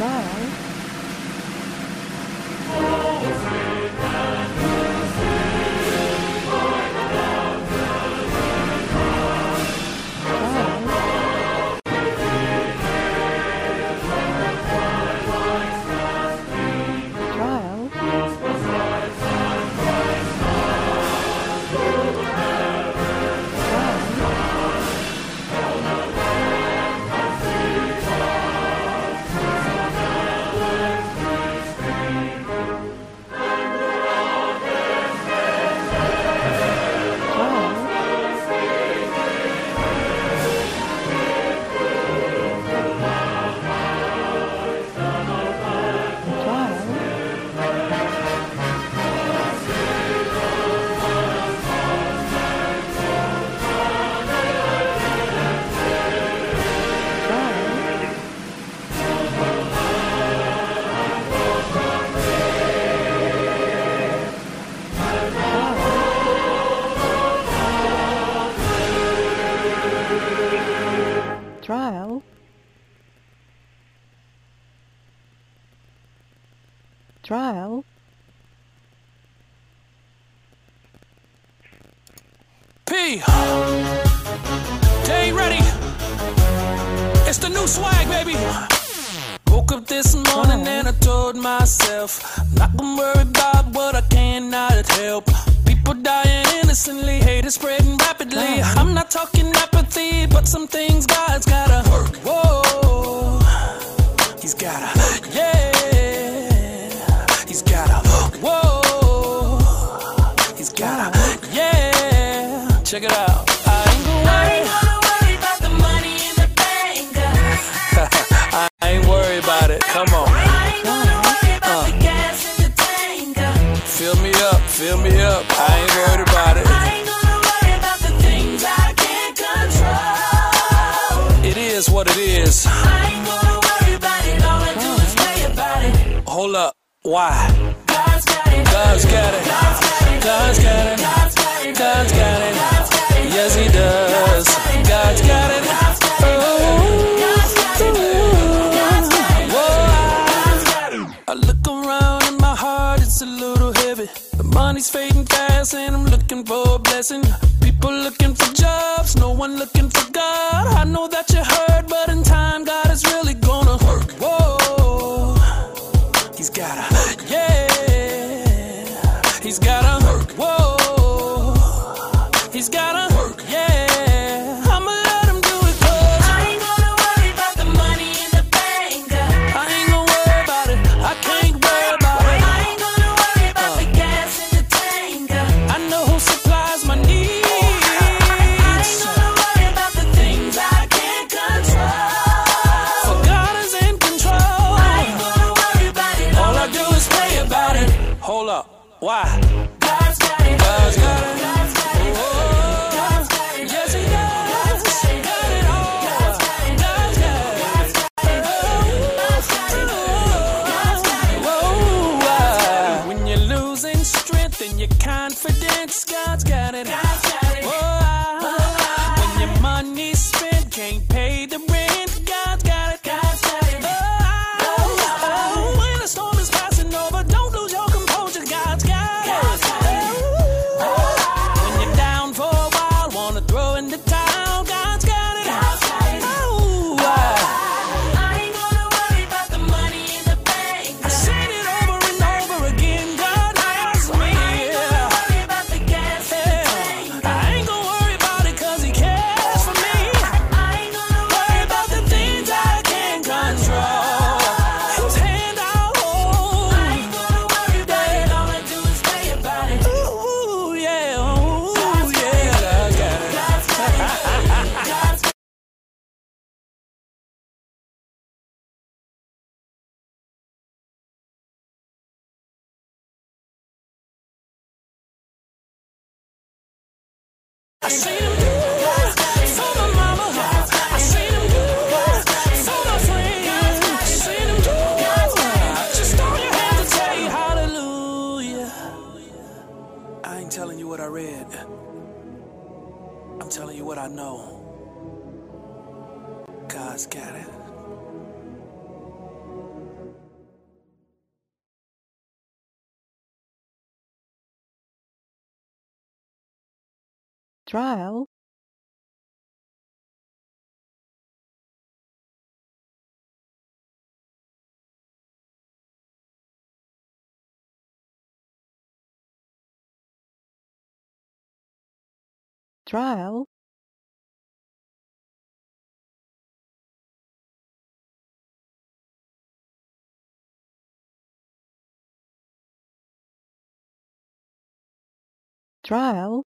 Bye. Trial, trial, trial,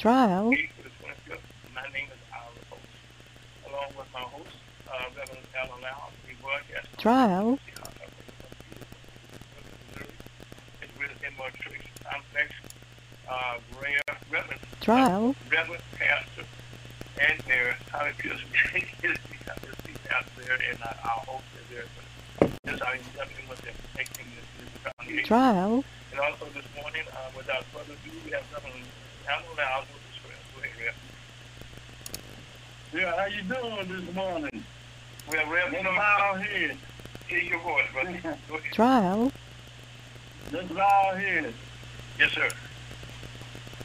trial, eight for the twenty-fifth. My name is Host. Along with my host, uh, Reverend Allen Lyles, we broadcast. on trial, It's with the Emma Church Complex, uh, Reverend, trial, Reverend Pastor, and there, Tommy Pierce, his seat out there, and uh, our host is there. Just he's with them, this foundation. trial, And also this morning, uh, without further ado, we have Reverend Allen Lyles with the script. Go ahead, Rev. Yeah, how you doing this morning? We have Rev. Let's You know, bow our head. hear your voice, brother. Go trial, Let's bow our. Yes, sir.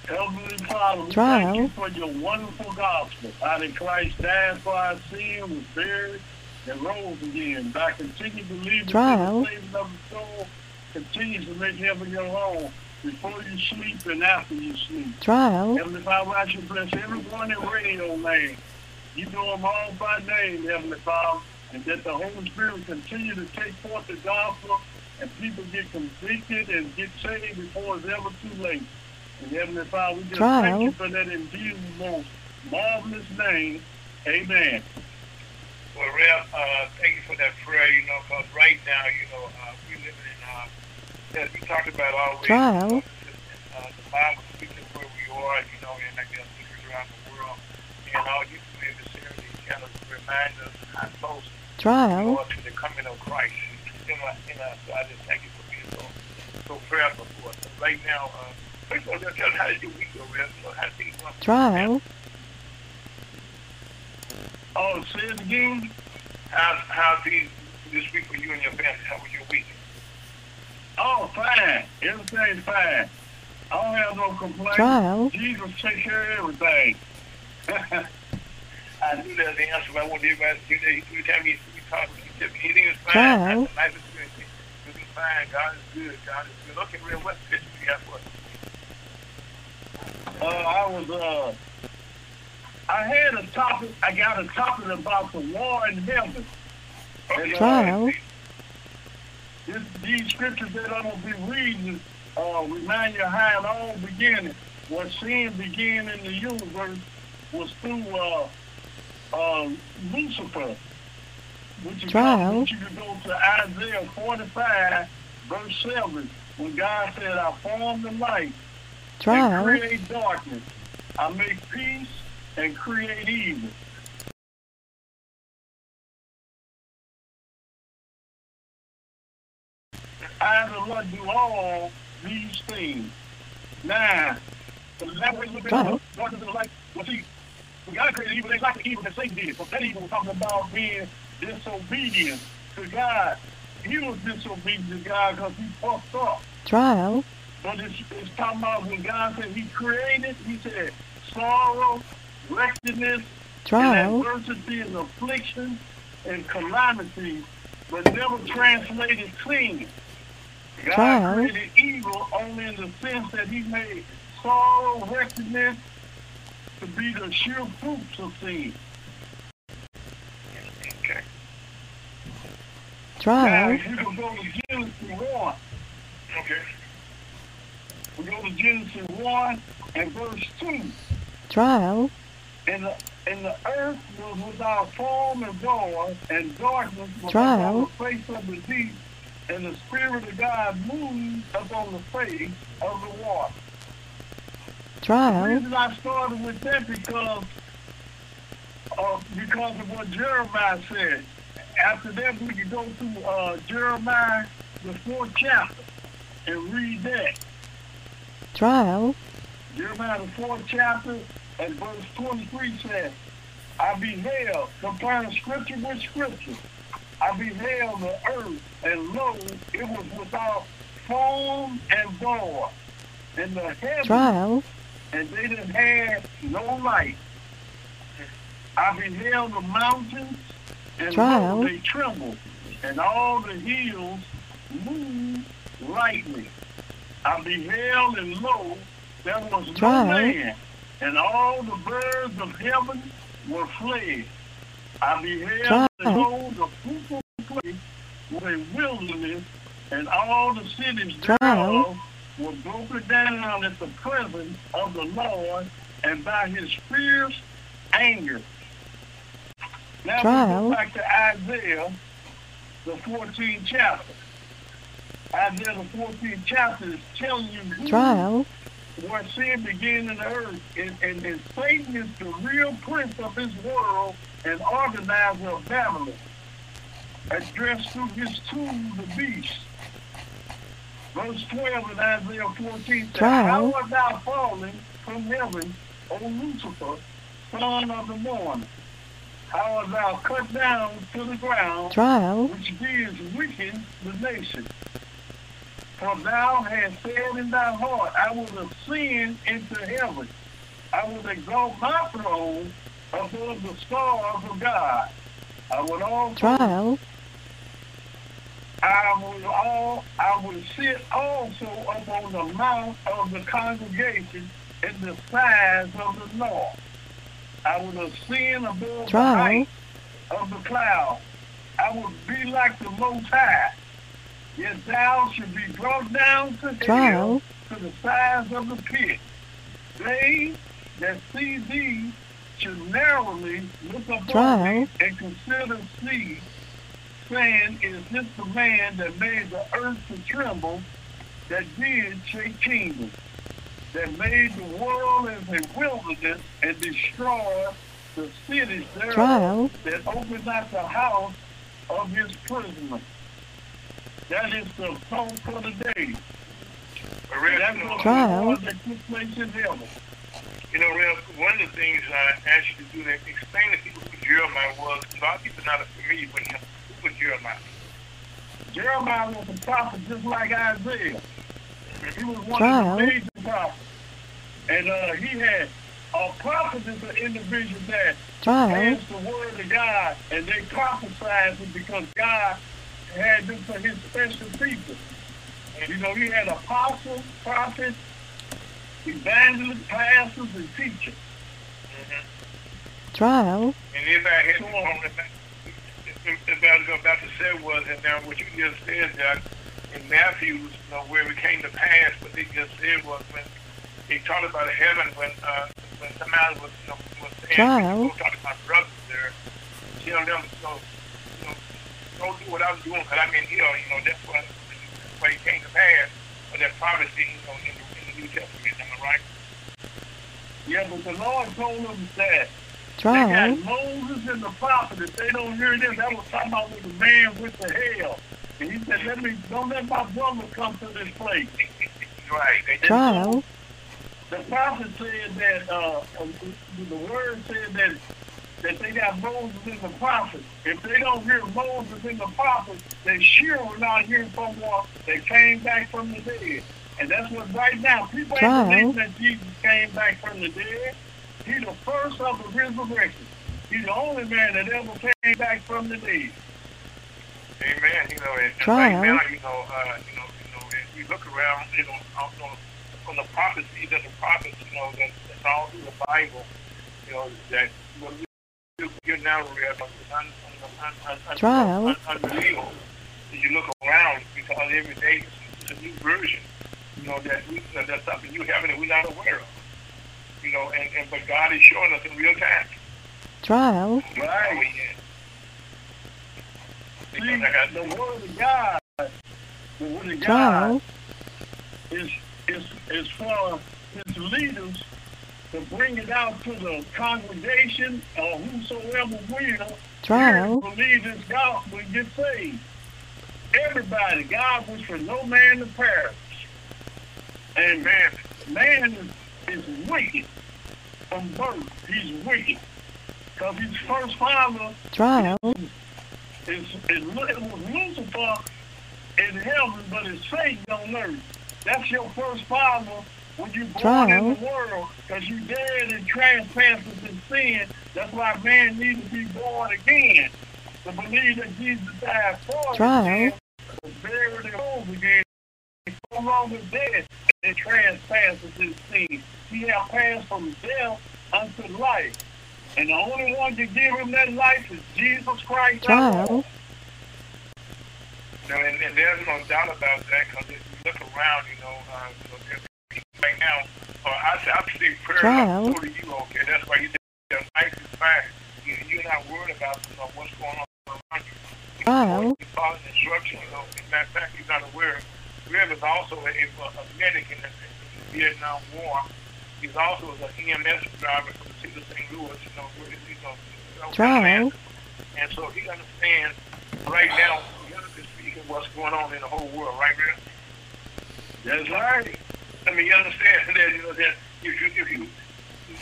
Heavenly Father, Trial. thank you for your wonderful gospel. How that Christ died for our sins, was buried, and rose again. I continue to believe Trial. in the saving of the soul. Continue to make heaven your home before you sleep and after you sleep. trial, Heavenly Father, I should bless everyone in radio land. You know them all by name, Heavenly Father, and that the Holy Spirit continue to take forth the gospel and people get convicted and get saved before it's ever too late. And Heavenly Father, we just Trial. thank you for that in Jesus' most marvelous name. Amen. Well, Rev, uh, thank you for that prayer, you know, because right now, you know, uh, we live in, uh, as we talked about Trial. uh, the Bible speaks of where we are, you know, and I guess leaders around the world. And all you do is simply kind of remind us how close we trial, are to the coming of Christ. You know, you know, so I just thank you for being so, so prayerful for us. So right now, uh, first of all, just tell us how did your week go, Rev? Know, how things going? trial, Oh, say it again. How's, how's things this week for you and your family? How was your week? Oh, fine. Everything's fine. I don't have no complaints. trial, Jesus take care of everything. I knew that the answer, but I wanted everybody to hear that. Every time he, he talked, he said, anything is fine. Said, life is good. You'll be fine. God is good. God is good. Okay, real what picture you got for us? Uh, I was, uh, I had a topic, I got a topic about the war in heaven. Okay. Trial. This, these scriptures that I'm going to be reading uh, remind you how it all began. What sin began in the universe was through uh, uh, Lucifer. Which is Trial. which you can go to Isaiah 45, verse 7, when God said, I formed the light and trial, create darkness. I make peace and create evil. I, the Lord, do all these things. Now, the look Trial. at darkness and light, well, see, when God created evil, they like the evil that Satan did. But that evil was talking about being disobedient to God. He was disobedient to God because he fucked up. trial, But it's, it's talking about when God said he created, he said sorrow, wretchedness, trial, and adversity and affliction and calamity, but never translated clean. God Trial. created evil only in the sense that he made sorrow, wretchedness to be the sure fruits of sin. Okay. Now, trial, if you can go to Genesis 1, Okay. we go to Genesis 1 and verse 2. trial, And the, and the earth was without form and void, and darkness was Trial. upon the face of the deep, and the Spirit of God moved upon the face of the water. The trial, reason I started with that because uh, because of what Jeremiah said. After that, we could go to uh, Jeremiah, the fourth chapter, and read that. trial, Jeremiah, the fourth chapter, and verse 23 says, I beheld, comparing scripture with scripture. I beheld the earth, and lo, it was without form and void. And the heavens Trial. and they didn't have no light. I beheld the mountains, and Trial. lo, they trembled, and all the hills moved lightly. I beheld, and lo, there was no Trial. man, and all the birds of heaven were fled. I beheld, and lo, the fruitful place was a wilderness, and all the cities thereof were broken down at the presence of the Lord and by his fierce anger. Now Trial. go back to Isaiah, the 14th chapter. Isaiah, the 14th chapter is telling you who, Trial. where sin began in the earth. And, and, and Satan is the real prince of this world and organizer of Babylon. Addressed through his tool, the beast. Verse 12 in Isaiah 14 says, How art thou fallen from heaven, O Lucifer, son of the morning? How art thou cut down to the ground, Trial. which didst weaken the nation? For thou hast said in thy heart, I will ascend into heaven. I will exalt my throne above the stars of God. I will also Trial. I will all I will sit also upon the mount of the congregation in the sides of the north. I will ascend above the Trial. height of the cloud. I will be like the most high. Yet thou should be brought down to hell to the sides of the pit. They that see thee should narrowly look upon Trial. thee and consider thee, saying, Is this the man that made the earth to tremble, that did shake kingdoms, that made the world as a wilderness and destroyed the cities thereof, Trial. that opened not the house of his prisoners? That is the song for the day. That's what Trial. that took place in heaven. You know, Rev, one of the things I asked you to do that explain to people who Jeremiah was. A lot of people are not familiar with him. Who was Jeremiah? Jeremiah was a prophet just like Isaiah. He was one Trial. of the major prophets. And uh, he had a prophet is an individual that Trial. has the word of God and they prophesied it because God had them for his special people. And you know, he had apostles, prophets, evangelists, pastors, and teachers. Trial. And if I had to about about to say was, and now what you just said, Doc, in Matthew, you know, where it came to pass, what they just said was when he talked about heaven, when uh, when somebody was, you know, was saying, Trial. go talk to my brothers there, tell them, know, you know, don't do what I was doing, because I'm in here, you know, that's what, that's what it came to pass, but that prophecy, you know, in, the- in the New Testament, am I right? Yeah, but the Lord told them that They got Moses and the prophet. If they don't hear this, that was talking about with the man with the hell. And he said, "Let me don't let my brother come to this place." Right. They Trial. The prophet said that uh, uh, the word said that that they got Moses and the prophet. If they don't hear Moses and the prophet, they sure will not hear from one that came back from the dead. And that's what right now people Trial. ain't believing that Jesus came back from the dead. He's the first of the resurrection. He's the only man that ever came back from the dead. Amen. You know, and, and Trial. right now, you know, uh, you know, you know, as we look around, you know, on, on, on the prophecies of the prophets, you know, that, that's all through the Bible, you know, that what we do here now, we have un, un, un, un, un, Trial. un, unreal. As you look around, because every day it's a new version, you know, that we, that that's something you haven't that we're not aware of. You know, and, and but God is showing us in real time. Trial. Yeah. See, Because I got- the word of God, the word of God Trial. is is is for his leaders to bring it out to the congregation or whosoever will Trial. believe this gospel and get saved. Everybody, God was for no man to perish. And man, man is, is wicked from birth. He's wicked. Because his first father trial, is, is it was Lucifer in heaven, but it's Satan on earth. That's your first father when you born Trial. in the world, because you dead in trespasses and sin. That's why man needs to be born again. To believe that Jesus died for his Trial. was buried and rose again. He's no longer dead in trespasses and sin. He has passed from death unto life. And the only one to give him that life is Jesus Christ. our Lord. You know, and, and there's no doubt about that because if you look around, you know, uh, you know right now, or I say, I'm saying prayer Trial. to you, okay? That's why you say life is fine. You, you're not worried about you know, what's going on around you. You Trial. You instructions, you know. As a matter of fact, you're not aware. Rev is also a, a, a medic in the, Vietnam War. He's also an EMS driver for the city of St. Louis, you know, where he's, you know, you know, and so he understands right now, generally speaking, what's going on in the whole world, right, man? That's right. I mean, you understand that, you know, that if you, if you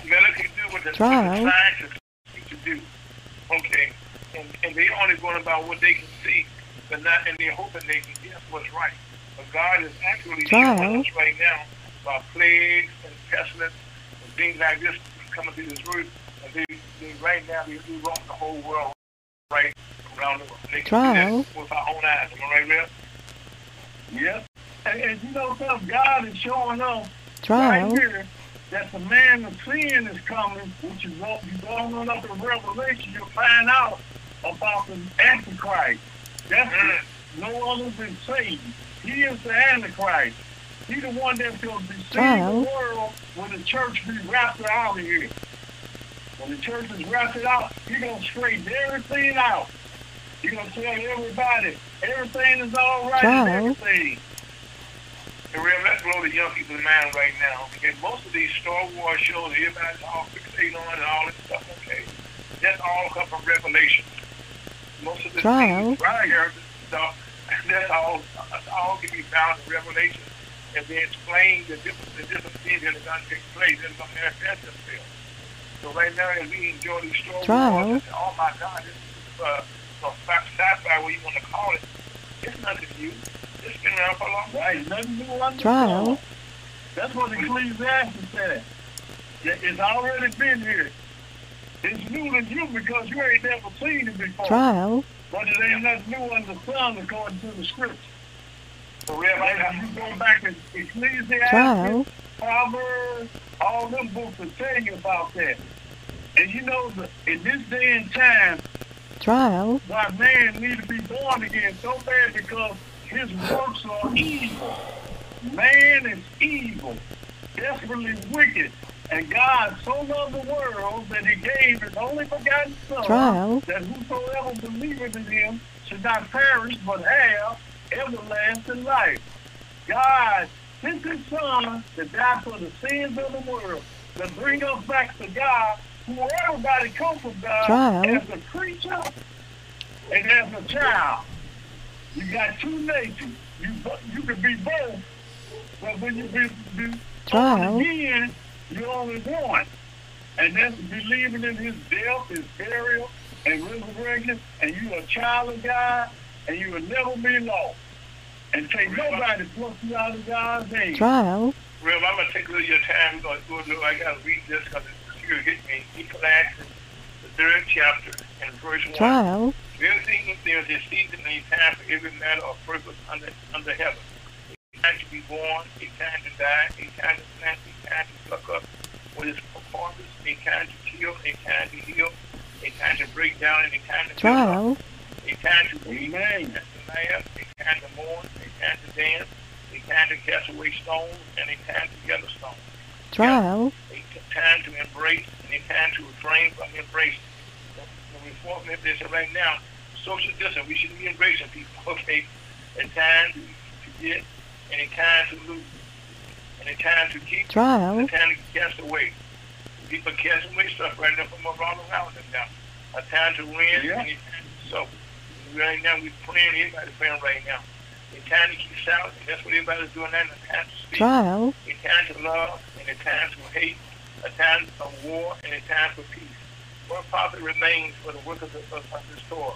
medically do what the, what the scientists need to do, okay, and, and they're only going about what they can see, but not, and they're hoping they can guess what's right. But God is actually Trial. showing us right now by plagues and pestilence and things like this coming through this roof. and they, they right now, they do wrong the whole world right around the world. They can Trial. see that with our own eyes. Am I right, Rev? Yep. And, and you know something? God is showing us right trial, here that the man of sin is coming, which is what you going on up in Revelation, you'll find out about the Antichrist. That's the, mm. no other than Satan. He is the Antichrist. He's the one that's going to deceive Trial. the world when the church be raptured out of here. When the church is raptured out, he's going to straighten everything out. He's going to tell everybody everything is all right Trial. and everything. And Rev, let's blow the young people's mind right now. Because most of these Star Wars shows, everybody's all fixated on and all this stuff. Okay, that's all come from Revelation. Most of the Trial. things right here, stuff, that's all. That's all can be found in Revelation, and they explain the different, the different things that are going to take place and going to manifest themselves. So right now, as we enjoy these Star Trial. Oh my God, this is uh, sci-fi, what you want to call it. It's nothing new. It's been around for a long time. Right, nothing new under the Trial. sun. That's what Ecclesiastes said. It's already been here. It's new to you because you ain't never seen it before. trial, But it ain't nothing new under the sun according to the scripture. So Rev, I Like, if you go back to Ecclesiastes, trial, Proverbs, all them books will tell you about that. And you know, the, in this day and time, trial, why man need to be born again so bad because his works are evil. Man is evil, desperately wicked. And God so loved the world that he gave his only begotten son Trial. that whosoever believeth in him should not perish but have everlasting life. God sent his son to die for the sins of the world, to bring us back to God, who everybody comes from God Trial. as a creature and as a child. You got two natures. You you can be both, but when you be, be Trial. again, you're only one. And that's believing in his death, his burial, and resurrection, and you are a child of God, and you will never be lost. And take nobody pluck you out of God's hand. trial, Rev, I'm gonna take a little of your time. Go, go, go. I gotta read this because it's here hit me. Ecclesiastes, the third chapter and verse one. trial, Everything there is a season and a time for every matter or purpose under under heaven. A time to be born, a time to die, a time to plant, a time pluck up what is harvest, a time to kill, a time to heal, a time to break down, and a time to build up. trial, A time to weep, Amen. a time to laugh, a time mourn, a time to dance, a time to cast away stones, and a time to gather stones. trial, A t- time to embrace, and a time to refrain from embracing. The reform this right now, social distance, we shouldn't be embracing people, okay? A time to, to get, and a time to lose, and a time to keep, and trial, a time to cast away. People casting away stuff right now from around around them now. A time to win, Yeah. and a time to sow. Right now, we're praying, everybody's praying right now. A time to keep silent, and that's what everybody's doing now, and a time to speak trial, a time to love and a time to hate, a time of war and a time for peace. what profit remains for the workers of, of, of this store?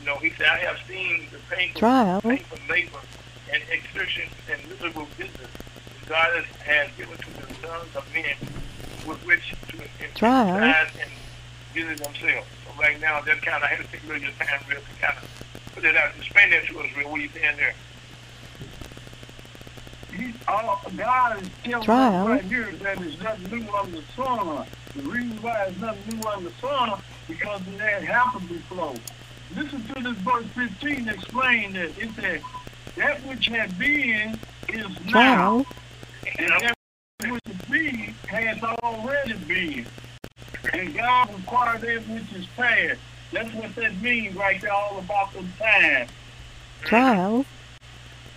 You know, he said, I have seen the painful, Trial. painful labor and exertion and miserable business God has, has given to the sons of men with which to Trial. emphasize and busy themselves. So right now, that kind of, I had to take a little bit of time real to kind of put it out, explain that to us real, what you saying there. He, all, uh, God is telling Trial. us right here that there's nothing new under the sun. The reason why there's nothing new under the sun because it had happened before. Listen to this verse 15 explain that. It said, that which had been is now. Trial. You And know? that which is be has already been. And God required that which is past. That's what that means right there all about the time. Trial.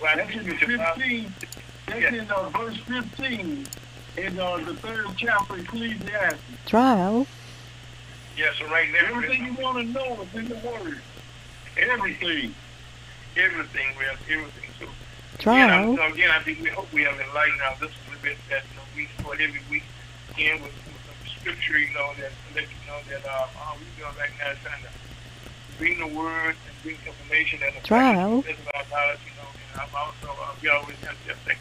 Well, That's in you uh, 15. That's in uh, verse 15 in uh, the third chapter of Ecclesiastes. Trial. yeah, so right there, Everything you want to know is in the Word. Everything. everything, we have everything. Trial. Again, I, so again, I think we hope we have enlightened our listeners a little bit that you know, we start every week again with, with some scripture, you know, that let you know that uh, all we doing right now is trying to bring the word and bring information Trial. affects our knowledge, you know. And I'm also, uh, we always have to thank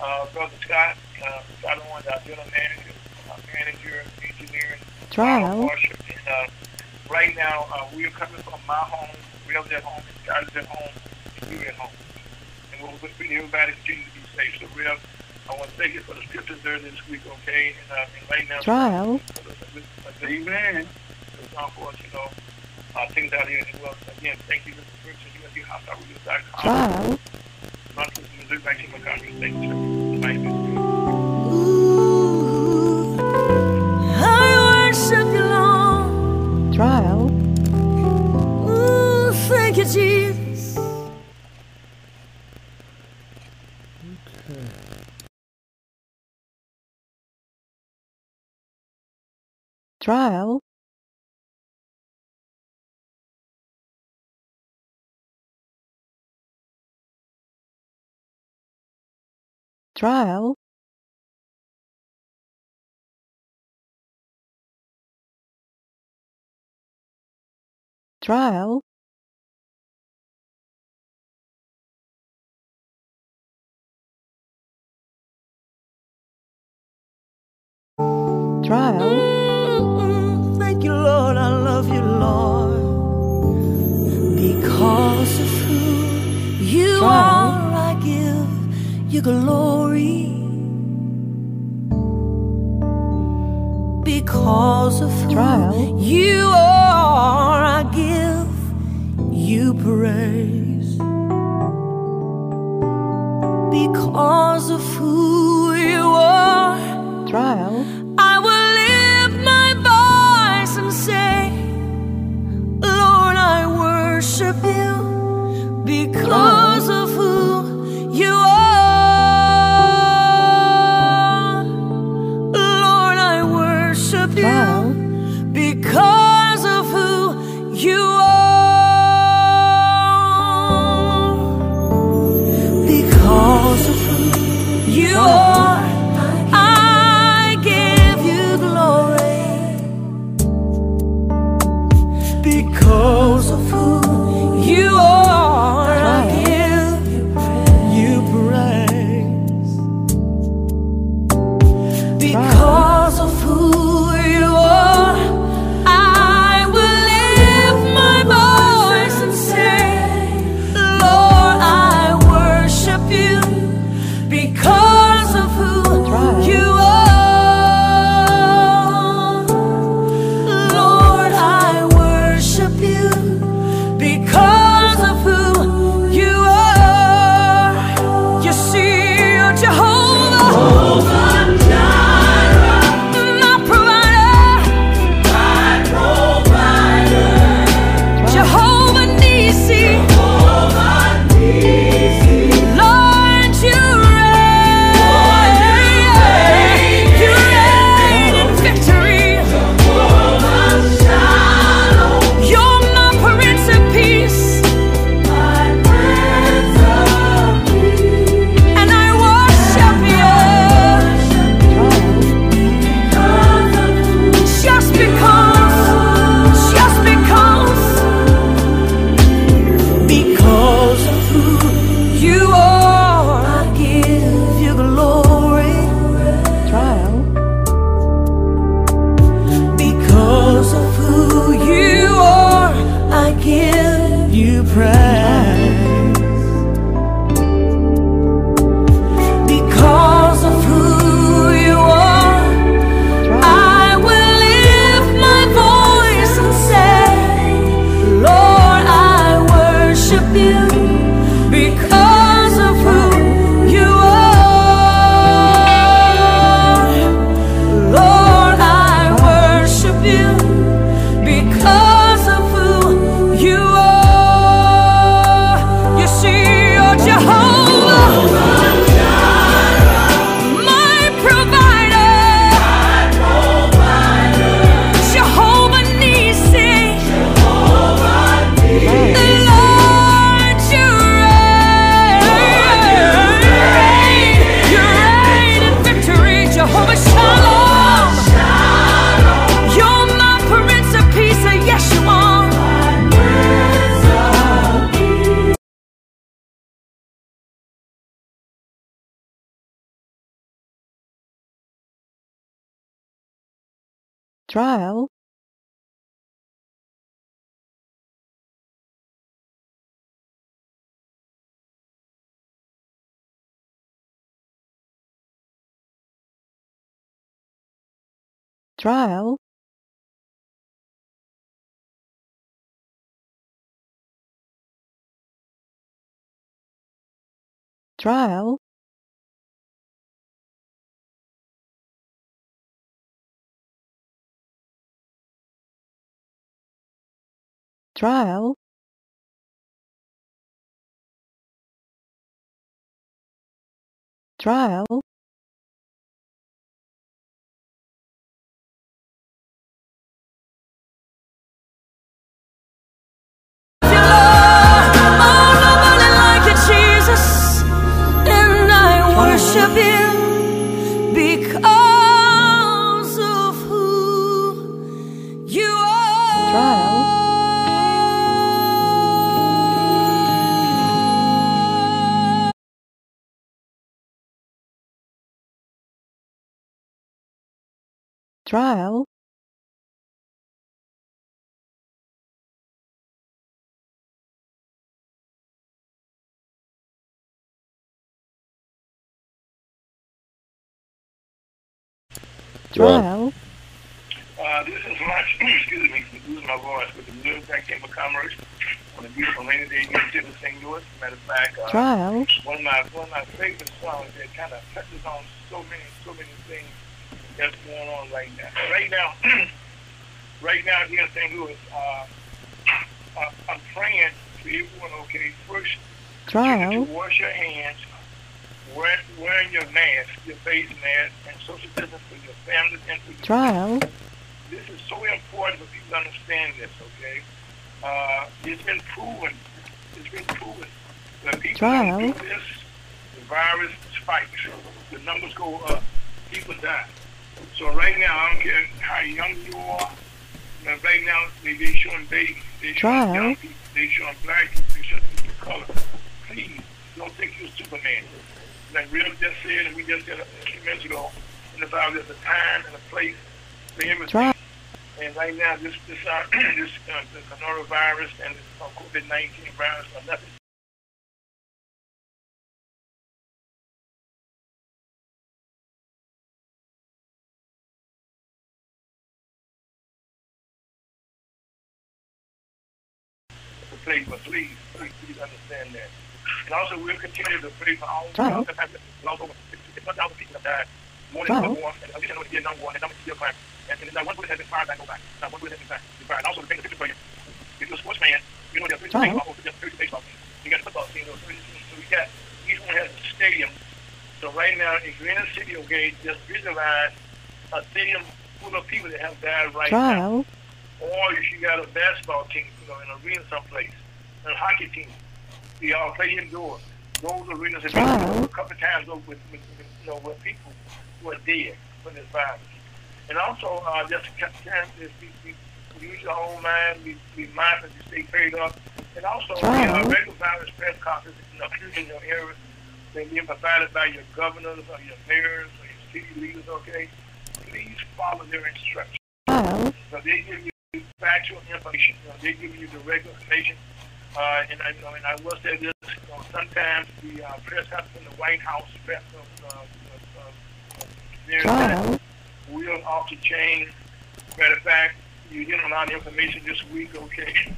uh, Brother Scott, uh, Scott Owens, our general manager, our manager, engineer, and Trial. worship. And uh, right now, uh, we are coming from my home. We're at home. Scott is at home. And you're at home. And we'll we'll bring everybody continue to be safe. So we're, I want to thank you for the scriptures there this week, okay? And, uh, and right now, Trial. Amen. It's on for us, you know, uh, things out here as well. Again, thank you, Mr. Richard, USC Hospital, Trial. Memphis, Missouri, back to my country. Thank you, sir. Thank you. Ooh, I worship you, Lord. Trial. Ooh, thank you, Jesus. Trial. Trial. Trial. Trial. Thank you, Lord. I love you, Lord. Because of who you are, I give you glory. Because of who Trial. you are, I give you praise. Because of who you are. Trial. Worship you because trial, trial, trial, trial, worship you because of who you are. trial, trial, trial, Uh, this is my, excuse me, losing my voice, with the New York Chamber of Commerce on a beautiful rainy day here in City of St. Louis. Matter of fact, uh, trial, one of my one of my favorite songs that kind of touches on so many so many things that's going on right now. Right now, right now here in St. Louis, uh, I'm praying for everyone. Okay, first trial, to wash your hands, wear, wearing your mask, your face mask, and social distance for your families and for your trial, this is so important for people to understand this, okay? Uh, it's been proven. It's been proven. When people Trial. do this, the virus spikes. The numbers go up. People die. So right now, I don't care how young you are. Right now, they they showing babies. They showing Trial. young people. They showing black people. They showing people of color. Please, don't think you're Superman. Like Real just said, and we just said a few minutes ago, Bible, there's a time and a place for everything. trial, And right now, this this uh, this uh, the coronavirus and the uh, COVID nineteen virus are nothing. Play, but please, please, please understand that. And also, we'll continue to pray for all Trial. the also, it's one thousand people have died, more Trial. than one and least I know the number one, and number still five. And, and not one bullet has been fired back, go back. Not one bullet has been fired. been fired. And also, the thing, the picture for you. If you're a sports fan, you know there's 30 Trial. Uh-huh. baseball, there's 30 baseball team. You got a football team, there's 30 teams. So we got, each one has a stadium. So right now, if you're in a city, okay, just visualize a stadium full of people that have died right now. Or if you got a basketball team, you know, in an arena someplace, and a hockey team, we all play indoors. Those arenas have been Trial. a couple of times over with, with, with, you know, with people are dead from this virus. And also, uh, just of be, be, use your own mind, be, be mindful to stay prayed up. And also, Trial. uh, regular virus press conferences you know, in your area, they being provided by your governors or your mayors or your city leaders, okay? Please follow their instructions. trial, So they give you factual information. You know, they give you the regular information. Uh, and I you know, and I will say this: you know, sometimes the uh, press conference in the White House press uh, uh, there's that trial, will off the chain. Matter of fact, you get a lot of information this week, okay?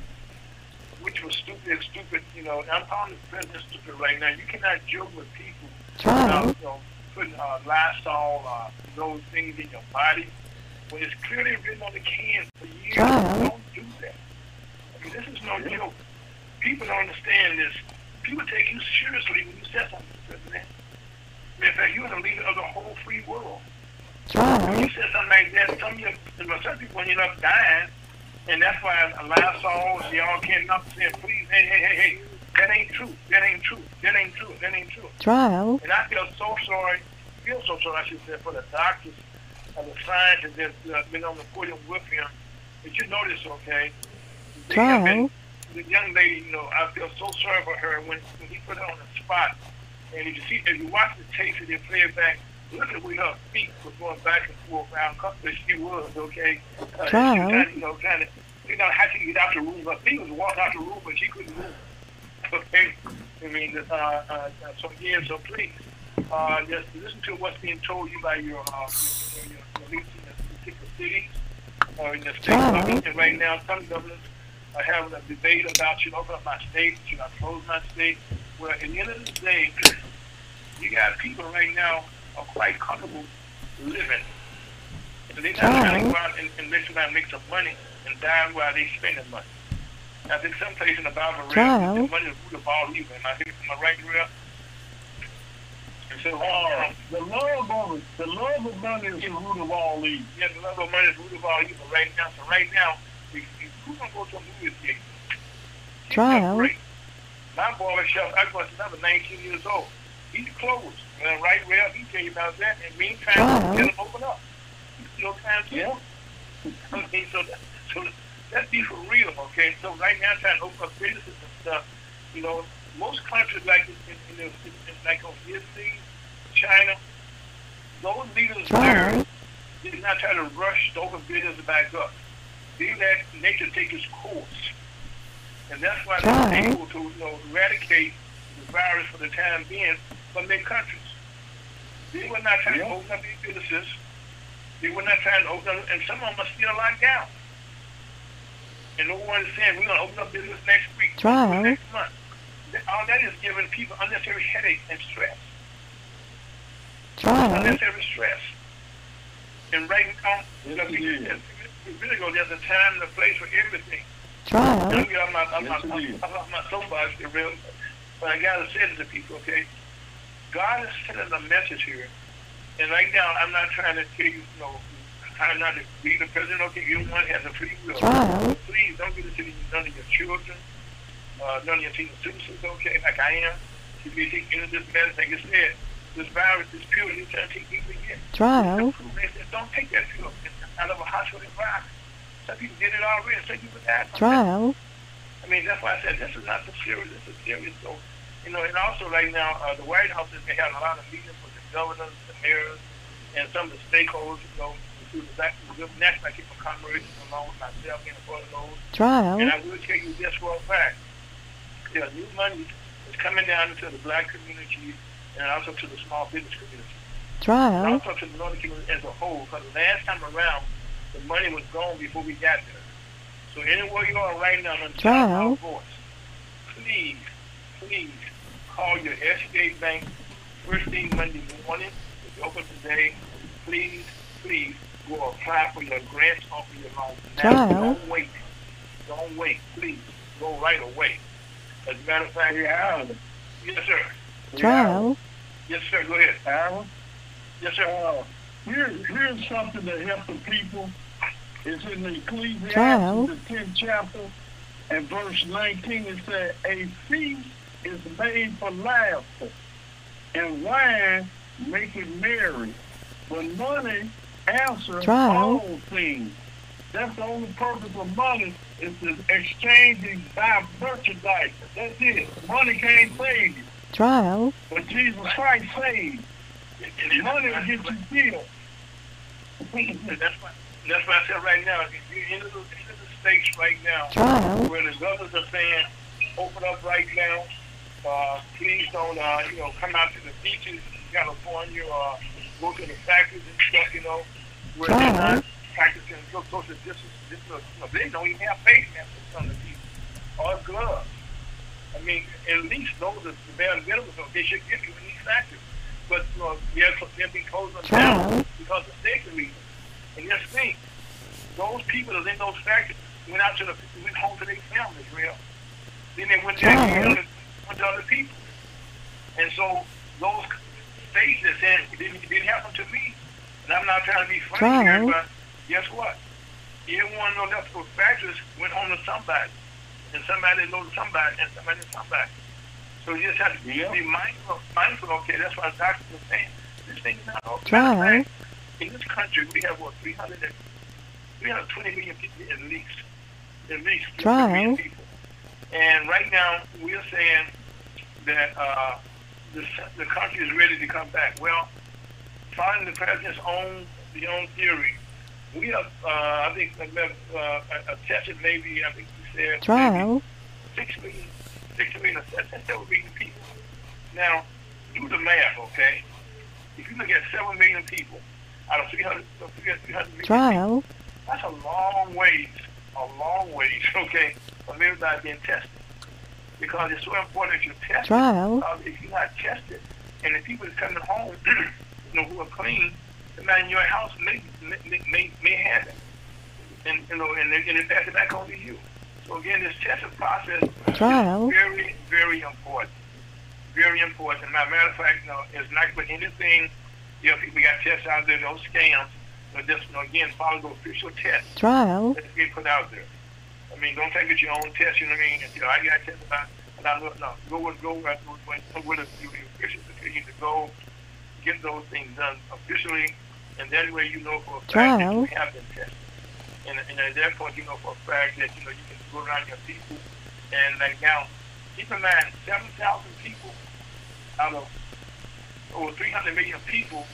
Which was stupid, stupid. You know, I'm calling the president stupid right now. You cannot joke with people trial, about, you know, putting uh, Lysol, uh, those things in your body when it's clearly written on the can for years. Trial. Don't do that. I mean, this is no joke. People don't understand this. People take you seriously when you say something, President. In fact, you're the leader of the whole free world. When trial, you said something like that, some of you, well, some people ended up dying, and that's why a Lysol, they all came up saying, please, hey, hey, hey, hey, that ain't true, that ain't true, that ain't true, that ain't true. trial, And I feel so sorry, feel so sorry, I should say, for the doctors and the scientists that's uh, been on the podium with him. Did you notice, okay? They been- trial, the young lady, you know, I feel so sorry for her when, when he put her on the spot. And if you see, if you watch the tape, they play it back, look at where her feet was going back and forth around comfortable she was, okay? Uh, Child. She was trying, you know, trying to, you know, how she get out the room. Her feet was walking out the room, but she couldn't move. Okay? I mean, uh, uh, uh, so again, so please, uh, just listen to what's being told you by your, uh, your, your, your in the particular cities or in the state Child. government. And right now, some governors are having a debate about should I open up my state, should I close my state. Well, at the end of the day, you got people right now are quite comfortable living. And they're not trying to go out and, and make somebody make some money and die while they spending money. I think some place in the Bible read Child. that money is root of all evil. Am I, am I right, real? And so, Uh, um, the love of the love of money is the root of all evil. yeah, the love of money is root of all evil right now. So right now, if, if who's gonna go to a movie theater? Child. Great. My barber shop, I was another 19 years old. He's closed. And right well, he tell you about that. And meantime, Child. let him open up. Still trying to. Yeah. Okay, so, that, so let's be for real, okay? So right now, trying to open up businesses and stuff, you know, most countries like in, in, in, in, like on Italy, China, those leaders there did not try to rush to open business back up. They let nature take its course. And that's why Child. they're able to, you know, eradicate the virus for the time being from their countries. They were not trying Yeah. to open up these businesses. They were not trying to open up, and some of them are still locked down. And no one is saying we're going to open up business next week, Child. next month. That- All that is giving people unnecessary headache and stress. Child. Unnecessary stress. And right now, Yes, like it we is. said, we really go, there's a time and a place for everything. Child. I'm, I'm not, I'm not, I'm, is. Not get real, but I gotta say to the people, okay? God is sending a message here, and right now I'm not trying to tell you, you know, I'm not to be the president. Okay, everyone has a free will. Child. Please don't give it to none of your children, uh, none of your senior citizens. Okay, like I am. If you take any of this medicine, like I said, this virus, this pill, you're trying to take people again. Said, don't take that pill. Out of a hospital environment. Some people did it already. People died. from that. Child. I mean, that's why I said this is not so serious. This is serious. So, you know, and also right now, uh, the White House has been having a lot of meetings with the governors, the mayors, and some of the stakeholders, you know, through the, National Keep of Commerce, along with myself and of those. And I will tell you this for a fact. There's new money is coming down into the black community and also to the small business community. Trial. And also to the northern community as a whole, because the last time around, the money was gone before we got there. So anywhere you are right now, on the our voice, please, please call your SBA bank first thing Monday morning. It's open today. Please, please go apply for your grant off of your loan. Now, Child. don't wait. Don't wait. Please go right away. As a matter of fact, Hey, Allen. yes, sir. Child. Yes, sir. Go ahead. Allen. Yes, sir. Here, here's something to help the people. It's in the Ecclesiastes, Child. the 10th chapter, and verse 19. It said, A feast is made for laughter, and wine maketh merry. But money answers Child. all things. That's the only purpose of money is to exchange and buy merchandise. That's it. Money can't save you, Child. but Jesus Christ saves. Money will get you killed. That's why, that's why I said right now, if you're in the, in the states right now, Child. where the governors are saying, open up right now, uh, please don't, uh, you know, come out to the beaches in California or go to the factories and stuff, you know, where they're not practicing social distance. distance you know, they don't even have face masks for some of the people, or gloves. I mean, at least those are the bare minimum, so they should give you in these factories. But, you know, they're, they're being closed down because of safety reasons. And just think, those people that in those factories went out to the, went home to their families, real. Then they went and other, went to other people. And so those states that said it didn't, it didn't happen to me, and I'm not trying to be funny here, but guess what? Everyone that those factories went home to somebody, and somebody knows somebody, and somebody knows somebody. So you just have to Yeah. be mindful, mindful, okay, that's why doctors are saying, this thing is not okay. Child. Matter of fact, In this country, we have, what, 300 and, 320 million people at least. At least 300 million people. And right now, we're saying that uh, the, the country is ready to come back. Well, following the president's own the own theory, we have uh, I think uh, uh, tested maybe I think he said Trial. six million, six million, seven million people. Now, do the math, okay? If you look at seven million people out of 300, 300 million Trial. that's a long ways, a long ways, okay, from everybody being tested. Because it's so important that you test. Trial. If you're not tested, and the people that's coming home, you know, who are clean, the man in your house may may may, may have it, and you know, and and it back on to you. So again, this testing process Trial. is very, very important. Very important. As a matter of fact, you know, it's not for anything. You know, people got tests out there, those scams. But just, you know, again, follow the official tests Trial. that's being put out there. I mean, don't take it your own test. You know what I mean? You know, I got tested about, and I know, no, go with, go with, with, with you official opinion to go get those things done officially, and that way you know for a fact that you have been tested. And, and that point, you know for a fact that you know you can go around your people, and like now, keep in mind, seven thousand people out of over three hundred million people.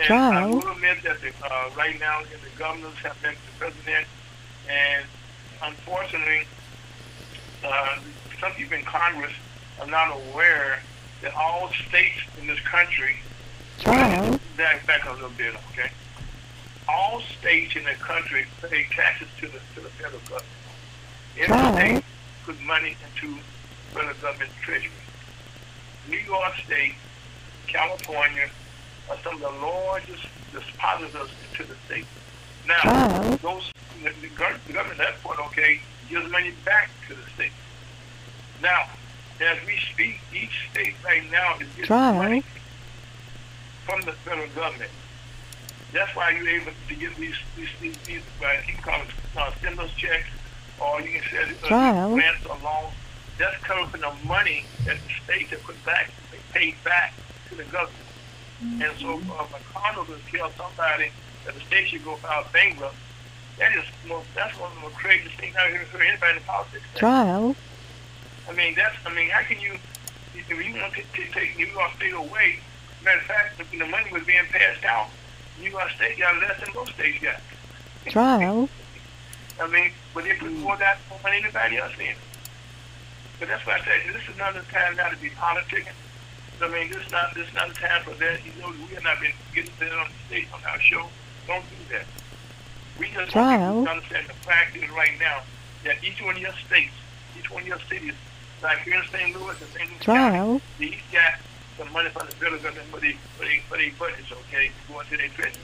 And I will admit that the, uh, right now, the governors have been the president, and unfortunately, uh, some people in Congress are not aware that all states in this country Trial. back back a little bit, okay? All states in the country pay taxes to the to the federal government. Every state put money into federal government treasury. New York State, California are some of the largest depositors into the state. Now, those the, the, government at that point, okay, gives money back to the state. Now, as we speak, each state right now is getting money from the federal government. That's why you're able to get these these these, these uh, you can call it uh, stimulus checks, or you can say uh, grants or loans. That's coming from the money that the states have put back, they paid back to the government. And so, uh, McConnell to tell somebody that the state should go file bankrupt, that is most, that's one of the craziest things I've ever heard anybody in politics. say. Trial. I mean, that's, I mean, how can you, if you want to take, take New York State away, matter of fact, if the money was being passed out, York State got less than most states got. Trial. I mean, but they put more that more than anybody else in. But that's why I said this is not the time now to be politicking. I mean, this is not this is not the time for that. You know, we have not been getting that on the stage on our show. Don't do that. We just want Trial. people to understand the fact is right now that each one of your states, each one of your cities, like here in St. Louis and St. Louis County, they got some money from the federal government for their for their for their budgets, okay, going to their treasury.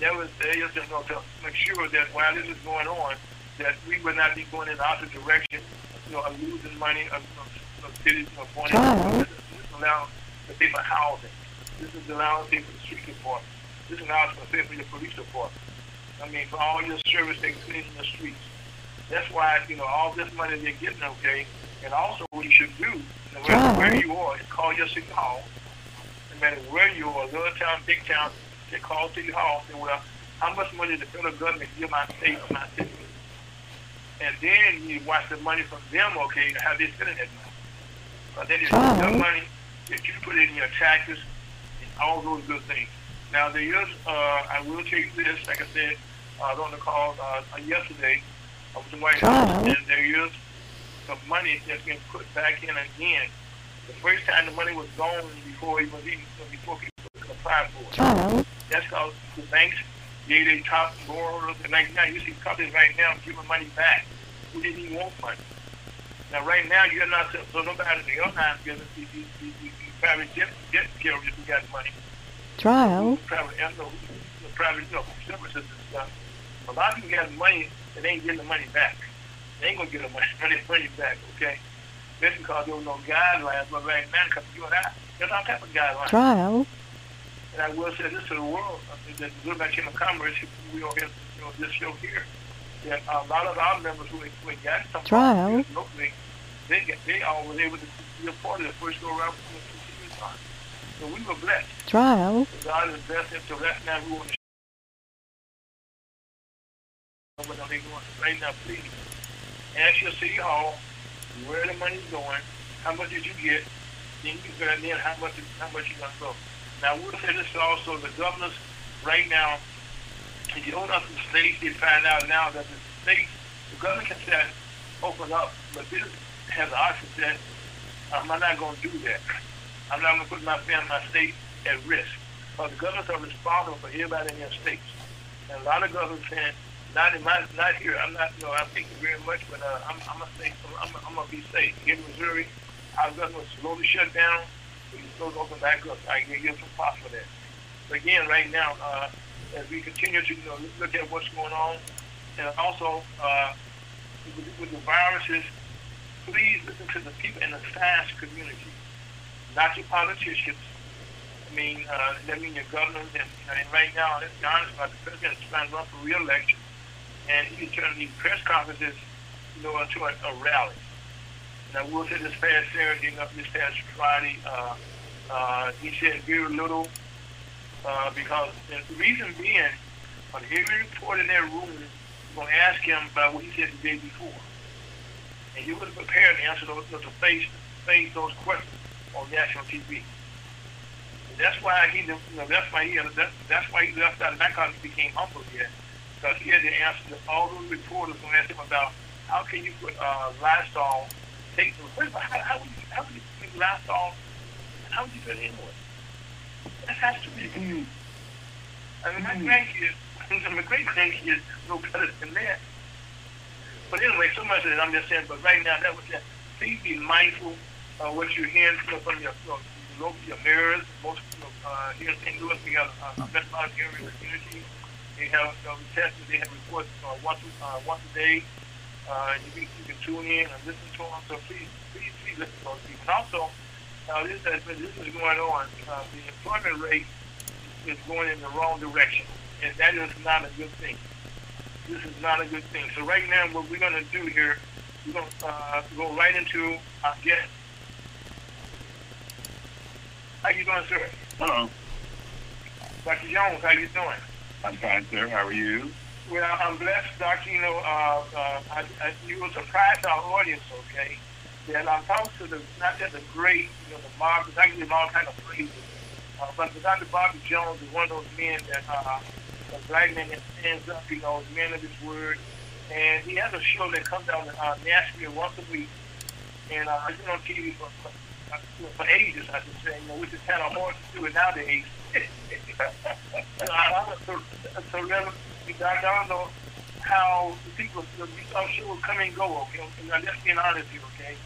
That was they just know, to make sure that while this is going on, that we would not be going in the opposite direction, you know, of losing money of, of, of cities, know, going into this is allowing the people housing. This is allowing people the street department. This allows for for your police department. I mean, for all your service they cleaning the streets. That's why, you know, all this money they're getting, okay, and also what you should do, no matter where you are, is call your city hall. No matter where you are, little town, big town, they call city hall and say, well, how much money the federal government give my state or my city? And then you watch the money from them, okay, how they spending that money. But then it's Right. your money that you put in your taxes and all those good things. Now there is, uh, I will tell you this, like I said, uh, on the call uh, yesterday of the White House, and there is some money that's been put back in again. The first time the money was gone before it was even before people apply for it. That's because the banks gave their top borrowers, and like now you see companies right now giving money back who didn't even want money. Now right now you're not so nobody in your giving these these these, these, these private jet jet carriers who got money Trial. private, you know, private, you know, services and stuff. A lot of people got money and they ain't getting the money back. They ain't gonna get the money, money, back, okay? That's because there was no guidelines, but right now, because you and I, there's all type of guidelines. Trial. And I will say this to the world, I mean, that the Good Chamber of Commerce, we are here, you know, this show here, that a lot of our members who, who got some Trial. locally, they, they all was able to be a part of the first go around from the continuous time. So we were blessed. Trial. God is best until that's not who on the show. But they going right now, please. Ask your city hall where the money's going, how much did you get, then you can then how much how much you gonna go. Now, we'll say this also, the governors right now, if you own up the states, they find out now that the states, the governor can say, open up, but this has an option that I'm not to do that. I'm not to put my family, my state at risk. Because the governors are responsible for everybody in their states. And a lot of governors saying, not in my, not here. I'm not, you know, I thank you very much, but uh, I'm, I'm gonna stay. I'm, I'm gonna be safe. In Missouri, our government slowly shut down. We slowly open back up. I can give some props for that. But again, right now, uh, as we continue to you know, look at what's going on, and also uh, with, with the viruses, please listen to the people in the science community, not your politicians. I mean, uh, that means your governors, and, and right now, let's be honest about the president is trying to run for re-election and he turned these press conferences, you know, into a, a rally. And I will say this past Saturday, this past Friday, uh, uh, he said very little uh, because the reason being, on every report in that room, we're going to ask him about what he said the day before. And he wasn't prepared to answer those, to face, face those questions on national TV. That's why he, you know, that's why he, that's, that's why he left out. Not because he became humble yet, because he had to answer all those reporters when asked him about how can you put uh, Lysol, take of all, how, how would you how would you put Lysol, how would you put it anyway? That has to be. Mm. I mean, my mm. grandkids, my great grandkids no better than that. But anyway, so much of it I'm just saying. But right now, that was just please be mindful of what you're hearing from your you know, local your mirrors. Most you know, uh, here in St. Louis, we have a uh, metropolitan area community they have you know, tested. They have reports uh, once uh, once a day. Uh, you, can, you can tune in and listen to them. So please, please, please listen to those people. And also, uh, this has been this is going on. Uh, the employment rate is going in the wrong direction, and that is not a good thing. This is not a good thing. So right now, what we're going to do here, we're going to uh, go right into our guest. How you doing, sir? Hello. Dr. Jones, how you doing? I'm fine, sir. How are you? Well, I'm blessed, Doctor. You know, uh, uh, I, I, you will surprise our audience, okay? And I'm talking to the not just the great, you know, the marvelous. I give all kind of praises, uh, but Dr. Bobby Jones is one of those men that uh, a black man that stands up, you know, man of his word, and he has a show that comes out uh, Nashville once a week, and uh, it's been on TV for, for, for ages, I should say, you know, which is kind of hard to do it nowadays. so, so Reverend, I don't know how the people, the our show will come and go, okay? And I'm just being honest with you, okay?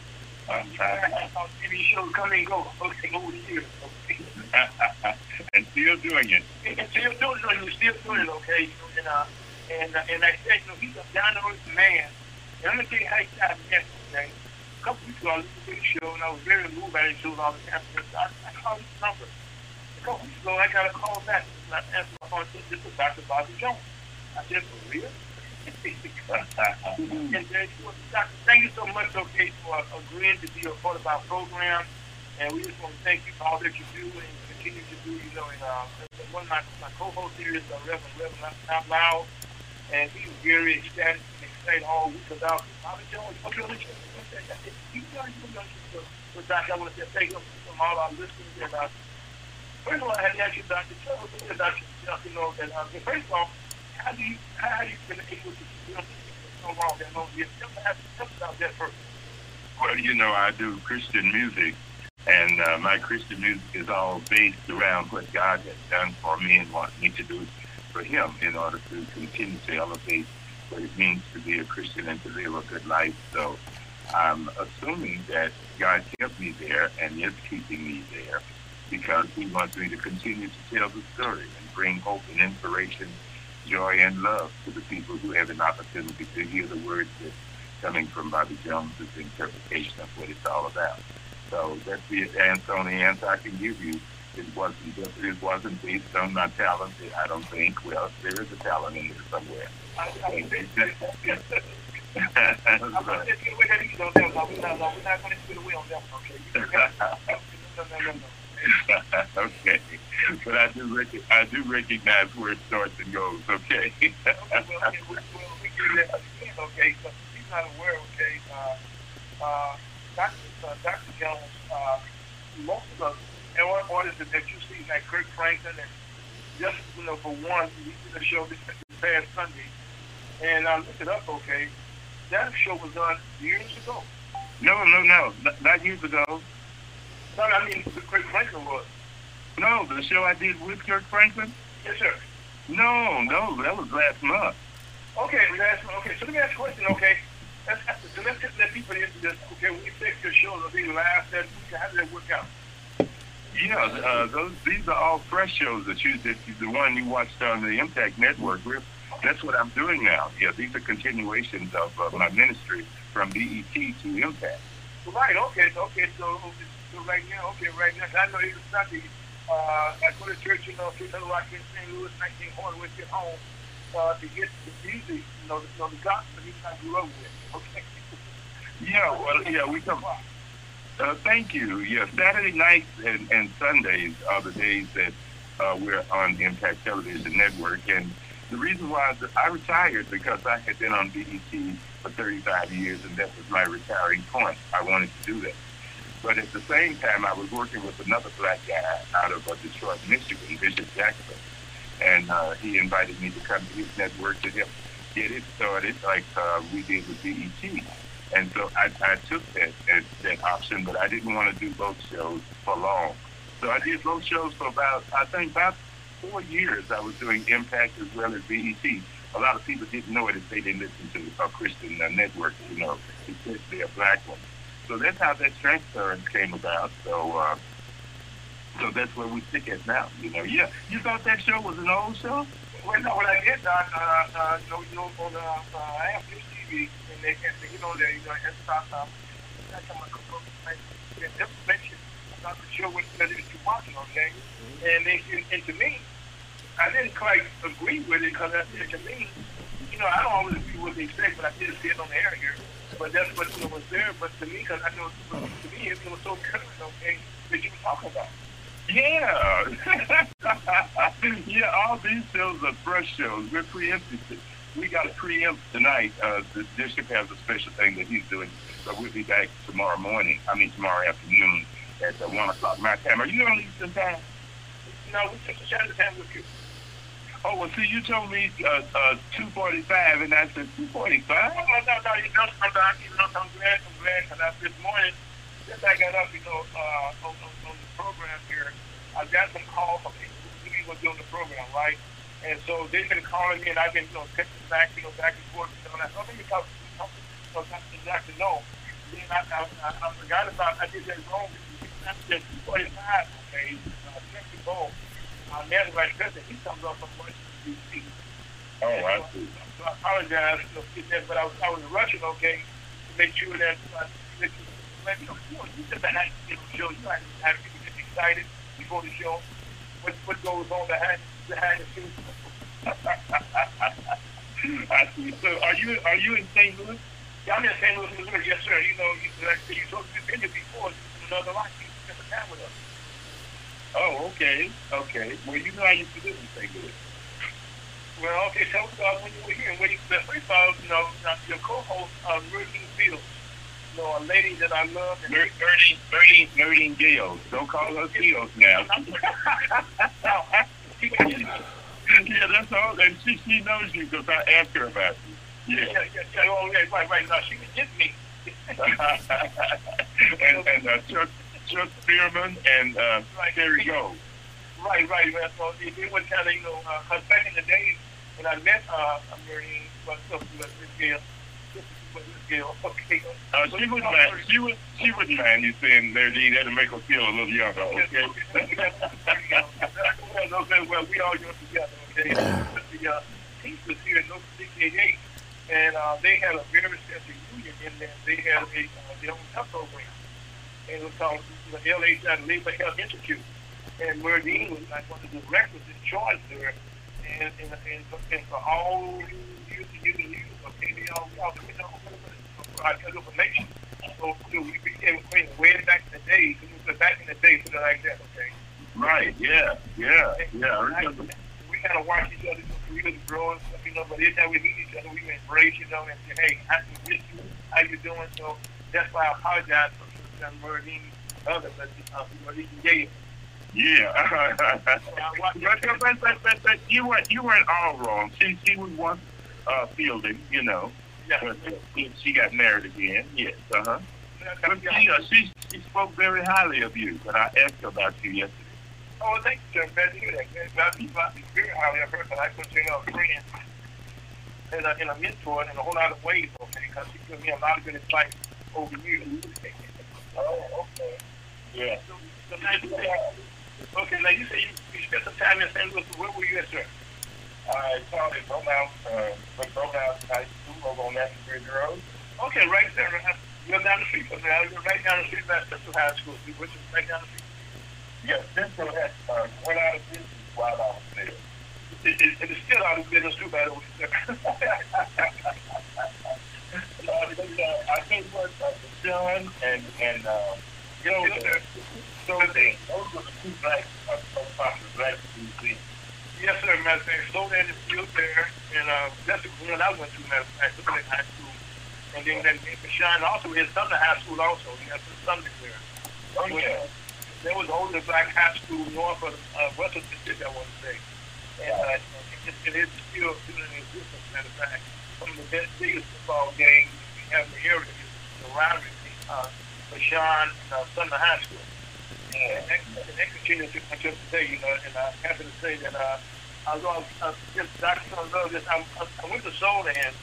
Um, how TV shows come and go, okay, over the years, okay? and still doing it. And still doing it, and still doing it, okay? And, uh, and, uh, and I said, you know, he's a down-to-earth man. And I'm going to tell you how he got yesterday. A couple weeks ago, I listened to the show, and I was very moved by it, shows all the time. I, I called his number. Weeks ago, I got a call back I answered my phone this is Dr. Bobby Jones. I said, for real? and then she was, Doctor, thank you so much, okay, for agreeing to be a part of our program. And we just want to thank you for all that you do and continue to do. You know, and uh, one of my, my co-hosts here is uh, Reverend Reverend Not Loud. And he's very ecstatic and excited all week about Bobby Jones. Okay, let me you guys, you know, so, Doctor, I want to say thank you from all our listeners and uh, First of all, I had to ask you, Dr. Tell us about yourself, you know, that, uh, first of all, how do you, how have you been able to do so long that long years? Tell us about that first. Well, you know, I do Christian music, and uh, my Christian music is all based around what God has done for me and wants me to do for Him in order to continue to elevate what it means to be a Christian and to live a good life. So I'm assuming that God kept me there and is keeping me there because he wants me to continue to tell the story and bring hope and inspiration, joy and love to the people who have an opportunity to hear the words that coming from Bobby Jones's interpretation of what it's all about. So that's the answer, only answer I can give you. It wasn't just, it wasn't based on my talent. I don't think. Well, there is a talent in there somewhere. okay. But I do rec- I do recognize where it starts and goes, okay? okay, so he's not aware, okay, uh, uh, Dr. Uh, Dr. Jones, uh, most of us, and what artists that you see, like Kirk Franklin, and just you know, for one, we did a show this, this past Sunday, and I looked it up. Okay, that show was done years ago. No, no, no, not years ago. No, I mean, the Kirk Franklin was. No, the show I did with Kirk Franklin. Yes, sir. No, no, that was last month. Okay, last one. Okay, so let me ask a question. Okay, let's so let's just let people into this. Okay, we take your show, will be live that week. How did that work out? Yeah, uh, those these are all fresh shows that you that you, the one you watched on the Impact Network. We're, that's what I'm doing now. Yeah, these are continuations of uh, my ministry from BET to Impact. Right. Okay. So okay. So, so right now, okay, right now, I know even Sunday, uh, I go to church, you know, of the Rock in St. Louis, 19 Horn, with get home, uh, to get the music, you know, the, you know, the gospel that I grew up with. Okay. Yeah, well, yeah, we come. Uh, thank you. Yeah, Saturday nights and, and Sundays are the days that uh, we're on Impact Television Network. And the reason why I retired because I had been on BET for 35 years, and that was my retiring point. I wanted to do that. But at the same time, I was working with another black guy out of uh, Detroit, Michigan, Bishop Jackson. And uh, he invited me to come to his network to help get it started like uh, we did with BET. And so I, I took that, that that option, but I didn't want to do both shows for long. So I did both shows for about, I think, about four years. I was doing Impact as well as BET. A lot of people didn't know it if they didn't listen to a Christian uh, network, you know, especially a black one. So that's how that transference came about. So, uh, so that's where we stick at now. You know, yeah. You thought that show was an old show? Well, no, what I did, Doc, uh, uh, you know, you know, on, uh, uh, I have this TV, and they can, you know, they, you know, and stop, um, I come up with information about the show what that is you watching, okay? And, they, and, and to me, I didn't quite agree with it because to me, you know, I don't always agree with what they say, but I did see it on the air here. But that's what you know, was there. But to me, because I know to me, it was so good, okay, that you were talking about. Yeah. yeah, all these shows are fresh shows. We're preempted. We got to preempt tonight. Uh, the bishop has a special thing that he's doing. So we'll be back tomorrow morning. I mean, tomorrow afternoon at uh, 1 o'clock my time. Are you on Eastern time? No, we took a shot at time with you. Oh, well, see, you told me uh, uh, 245, and I said 245? No, no, no, you know, I'm glad, I'm glad, because I, this morning, since I got up, you know, uh, on, on, on the program here, I got some calls from people who was doing the program, right? And so they've been calling me, and I've been, you know, texting back, you know, back and forth, you know, and I thought, let me talk to you, so not exactly know. Then I, I, I, I forgot about, I did that wrong, I said 245, okay, uh, check the Uh, man, right, he comes up from Washington, D.C. Oh, I see. So I apologize, know, that, but I was I was rushing, okay, to make sure that uh, that you let me know. You know, you just had you know, show. You have to have people get excited before the show. What what goes on behind behind the scenes? I see. So are you are you in St. Louis? Yeah, I'm in St. Louis, Missouri. Yes, sir. You know, you, like you told me been here before. It's another life. You spent the time with us. Oh, okay, okay. Well, you know I used to live in St. Louis. Well, okay. Tell us about when you were here where you. First of all, you know, your co-host, uh, Murdine Fields. You know, a lady that I love. Merdine, Merdine, Merdine Gales. Don't call her Fields now. no, she can get me. yeah, that's all. And she, she knows you because I asked her about you. Yeah, Yeah. yeah, yeah. Oh, yeah, right, right. No, she can get me. and and uh, Chuck, Chuck Spearman and uh, there you go. Right, right, man. So it, it was kind of, you know, uh 'cause back in the days when I met uh, Mary, well, so, Miss Gail, this is Miss Gail, okay. Uh, she wouldn't mind. She would. She wouldn't mind you saying Merdine. That'll make her feel a little younger. Okay. well, okay, well, we all young together, okay? the uh, team was here in 1968, and uh, they had a very special union in there. They had a, uh, their own health program, and it was called the LHI Labor Health Institute. And Merdine was like one of the directors in charge there, and, and, and, for, and for all and years and years, okay, they all, we all on our information. So, so we became acquainted way back in the day, back in the day, something like that, okay? Right. Yeah. Yeah. Yeah. I remember. we kind of watch each other through years growing, you know, but every time we meet each other, we embrace, you know, and say, hey, I can miss you, how you doing? So that's why I apologize for San Merdine, other, but uh, Merdine Gay. Yeah. but, but, but, but, but you weren't you weren't all wrong. She she was once uh, fielding, you know. Yeah. She, she got married again. Yes. Uh huh. But she, uh, she she spoke very highly of you. But I asked her about you yesterday. Oh, thank you, sir. Glad to hear that. Glad to glad very highly of her, but I consider her a friend and a, and a mentor in a whole lot of ways, okay? Because she given me a lot of good advice over years. Oh, okay. Yeah. So, so now you say, okay, now you say you, you spent some time in St. Louis. Where were you at, sir? I taught at Beaumont, uh, Beaumont High School over on Natural Bridge Road. Okay, right there. You're down the street from there. You're right down the street from Central High School, which is right down the street. Yes, Central had uh, went out of business while I was there. It, it, it is still out of business too, by the way. sir. Uh, but, uh, I think what John and and uh, you know, Yes, so they those were the two black uh, popular black museums. Yes, sir. Matter of fact, Soldan is still there, and uh, that's the one I went to. Matter of fact, Slow High School, and then then Shine also is Sumner High School also. He has some Sumner there. Oh yeah. There was only black high school north of uh, west of Mississippi, I want to say, and uh, it, it is still still in existence. Matter of fact, some of the best, biggest football games we have in the area is the rivalry uh, Vashon and uh, Sumner High School. And that, that continues to until today, you know, and I'm to say that uh, I was on, uh, just Dr. Love, just, I, I went to Soldan,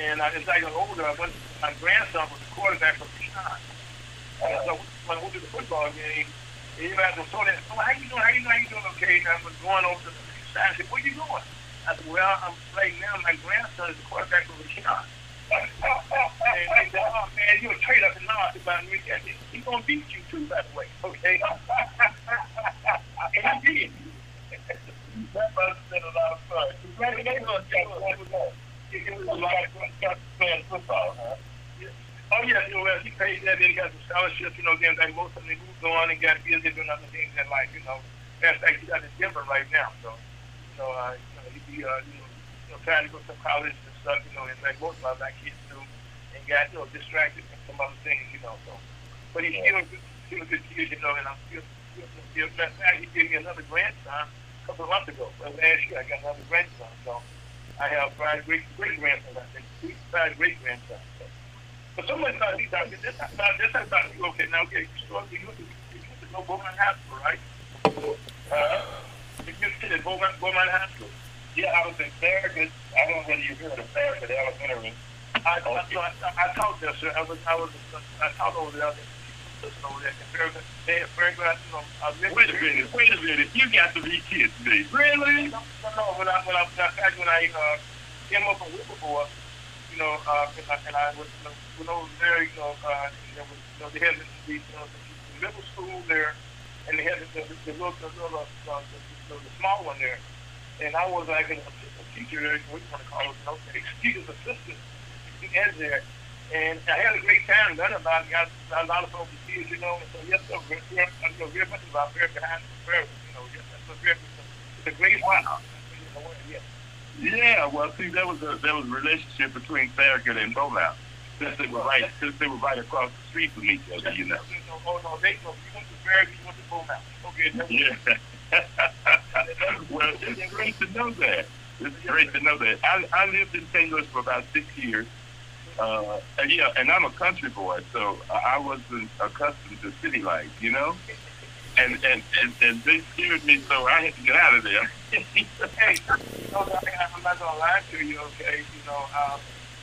and uh, as I got older, I went, my grandson was the quarterback for Vashon. And so when I went to the football game, and you guys were Soldan, oh, how you doing, how you doing, how you doing, okay, and I was going over to the side, I said, where you going? I said, well, I'm playing now, my grandson is the quarterback for Vashon. And they said, oh man, you're a traitor. Said, no, I said, he's gonna beat you too, by the way, okay? and he did. That must have been a lot of fun. Congratulations, John. It was a lot of fun. To playing football, huh? Oh yeah, you know, well, he paid that, then he got some scholarships, you know, then like most of them moved on and got busy doing other things in life, you know. Matter of fact, he's out in Denver right now, so you know, uh, you know, he be uh, you know, you know, trying to go to college and stuff, you know, and like most of our black kids do, and got you know distracted from some other things, you know. So, but he's still a good, still a good kid, you know, and I'm still, still, still matter of fact, he gave me another grandson a couple of months ago. Last year I got another grandson, so I have five great great grandsons, I think, five great grandsons. So. But someone thought he thought this about this I thought okay now okay you still you to you to go Beaumont School right? Uh, you went to the Beaumont School. Yeah, I was in Farragut. I don't know whether you heard of Farragut Elementary. I, I, I, I, I taught there, sir. I was I was I taught over there. Over there. Farragut, they had Farragut. You know, I Wait a minute, wait a minute. You got to be kidding me. Really? No, no, when I when I when I, when I uh, came up from Whippleboro, you know, uh, and I, and I was you know, when I was there, you know, uh, there was, you know, they had the, the, you know, the middle school there, and they had the, the, the little, the, little uh, the, the, the small one there, and I was like an assistant teacher what you want to call it, you know, teacher's assistant as there, and I had a great time learning about it, got a lot of folks kids, you know, and so yes, sir, very, very, I know very much about very behind the very, you know, yes, that's a very, it's a great wow. Yes. Yeah, well, see, there was a there was a relationship between Farragut and Beaumont. Since they were right, since they were right across the street from each other, you know. Oh no, they no, you went to Farragut, you went to Bowmount. Okay, Yeah. well, it's great to know that. It's great to know that. I, I lived in St. Louis for about six years. Uh, and yeah, and I'm a country boy, so I wasn't accustomed to city life, you know. And and and, and they scared me, so I had to get out of there. hey, I, I'm not gonna lie to you, okay? You know, um,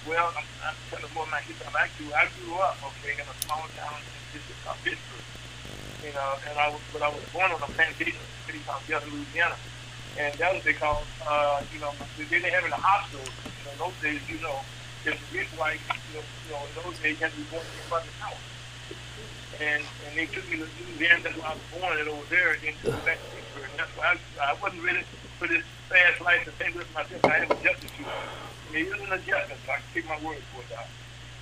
well, I'm, I'm telling more my kids I'm back. I grew up, okay, in a small town in of Pittsburgh. You know, and I was, but I was born on a plantation in a city called Louisiana. And that was because, uh, you know, they didn't have any hospitals. You know, in those days, you know, there's rich white, you know, you know, in those days, you had to be born in front of the house. And and they took me to Louisiana, that's why I was born, and over there, and then took me back to Pittsburgh. And that's why I, I wasn't ready for this fast life to think with myself. I had adjusted to it. It was an adjustment, so I can take my word for it, Doc.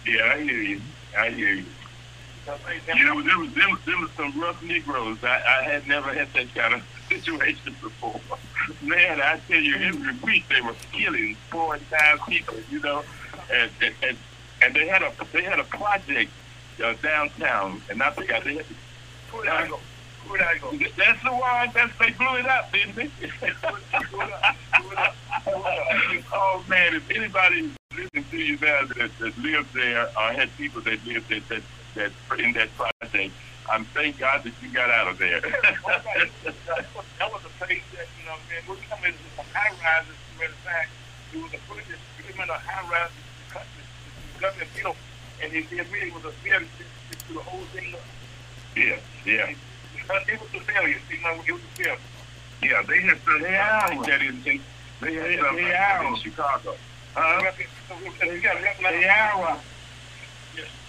yeah, I hear you. I hear you. You know, there was there was, there was some rough Negroes. I, I had never had that kind of situation before. Man, I tell you, every week they were killing four and five people. You know, and and and, they had a they had a project uh, downtown, and I forgot they had Who did I go? Where'd I go? That's the one. That's they blew it up, didn't they? oh man, if anybody listening to you now that, that lives there or had people that lived that that that in that project, I'm thank God that you got out of there. that was a place that, you know, man, we're coming to some high rises, matter of fact. It was a pretty, pretty much a high rise the government built, and it, it really was a failure to, to the whole thing. yeah, yeah, Because it was a failure, you know, it was a failure. yeah. They had some Yeah. like that in, in they had some they like that in. Chicago. Huh? Recognize-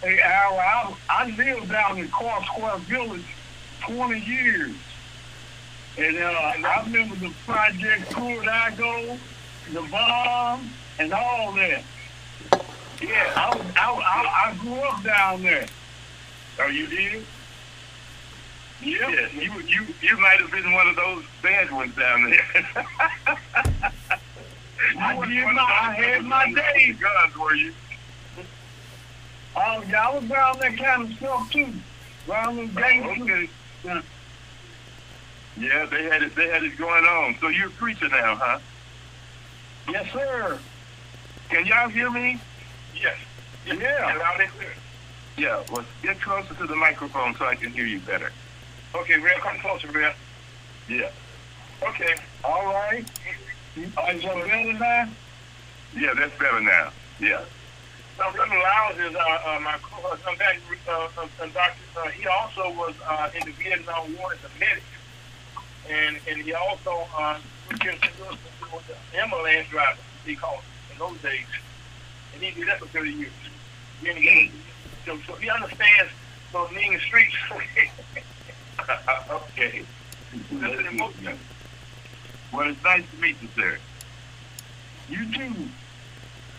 Hey, Al, I, I lived down in Carr Square Village 20 years. And uh, I remember the project Curago, the bomb, and all that. Yeah, I, was, I, I, I grew up down there. Oh, you did? Yeah, you you you might have been one of those bad ones down there. I did my- I had my days. Guns, were you? Oh, yeah, I was around that kind of stuff too. Around them Oh, gangsters. okay. Yeah. Yeah, they had it. They had it going on. So you're a preacher now, huh? Yes, sir. Can y'all hear me? Yes. Yeah. Loud and clear. Yeah. Well, get closer to the microphone so I can hear you better. Okay, Real, come closer, Real. Yeah. Okay. All right. Is that better now? Yeah, that's better now. Yeah. Reverend Lyles is uh, uh, my co-host. I'm back, uh, uh, uh, Doctor. Uh, he also was uh, in the Vietnam War as a medic, and and he also uh, was the ambulance driver. He called it in those days, and he did that for 30 years. He so, so he understands those mean streets. okay. An. Well, it's nice to meet you, sir. You too.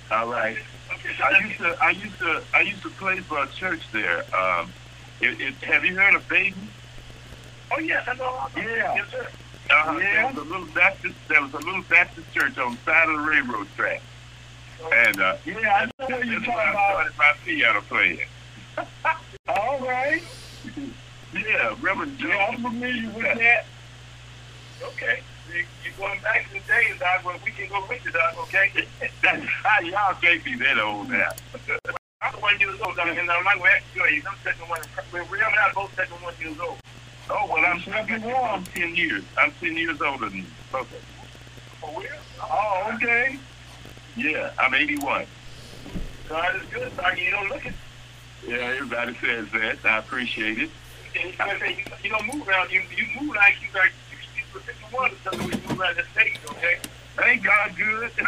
All right. I used to, I used to, I used to play for a church there. Um, it, it, have you heard of Baden? oh yes, I know. about. Yeah. Yes, sir. Uh, Yeah. There was a little Baptist, there was a little Baptist church on the side of the railroad track, and uh, Yeah, I know what you're talking I about. started my piano playing. All right. Yeah, Reverend Yeah, I'm familiar with that. Okay. You, you going back to the days, Doc, where we can go with you, Doc, okay? That's how y'all can't be that old now. I'm 21 years old, Doc, and I'm not going to ask you, I'm 71. We're, we're not both 71 years old. Oh well, I'm, I'm ten years. I'm ten years older than you. Okay. Oh, For real? Oh, okay. Yeah, I'm 81. God is good, Doc. You don't look at Yeah, everybody says that. I appreciate it. you, you, you don't move around. You, you move like you like 60 to 51 because of the way you move around the state, okay? Ain't God good?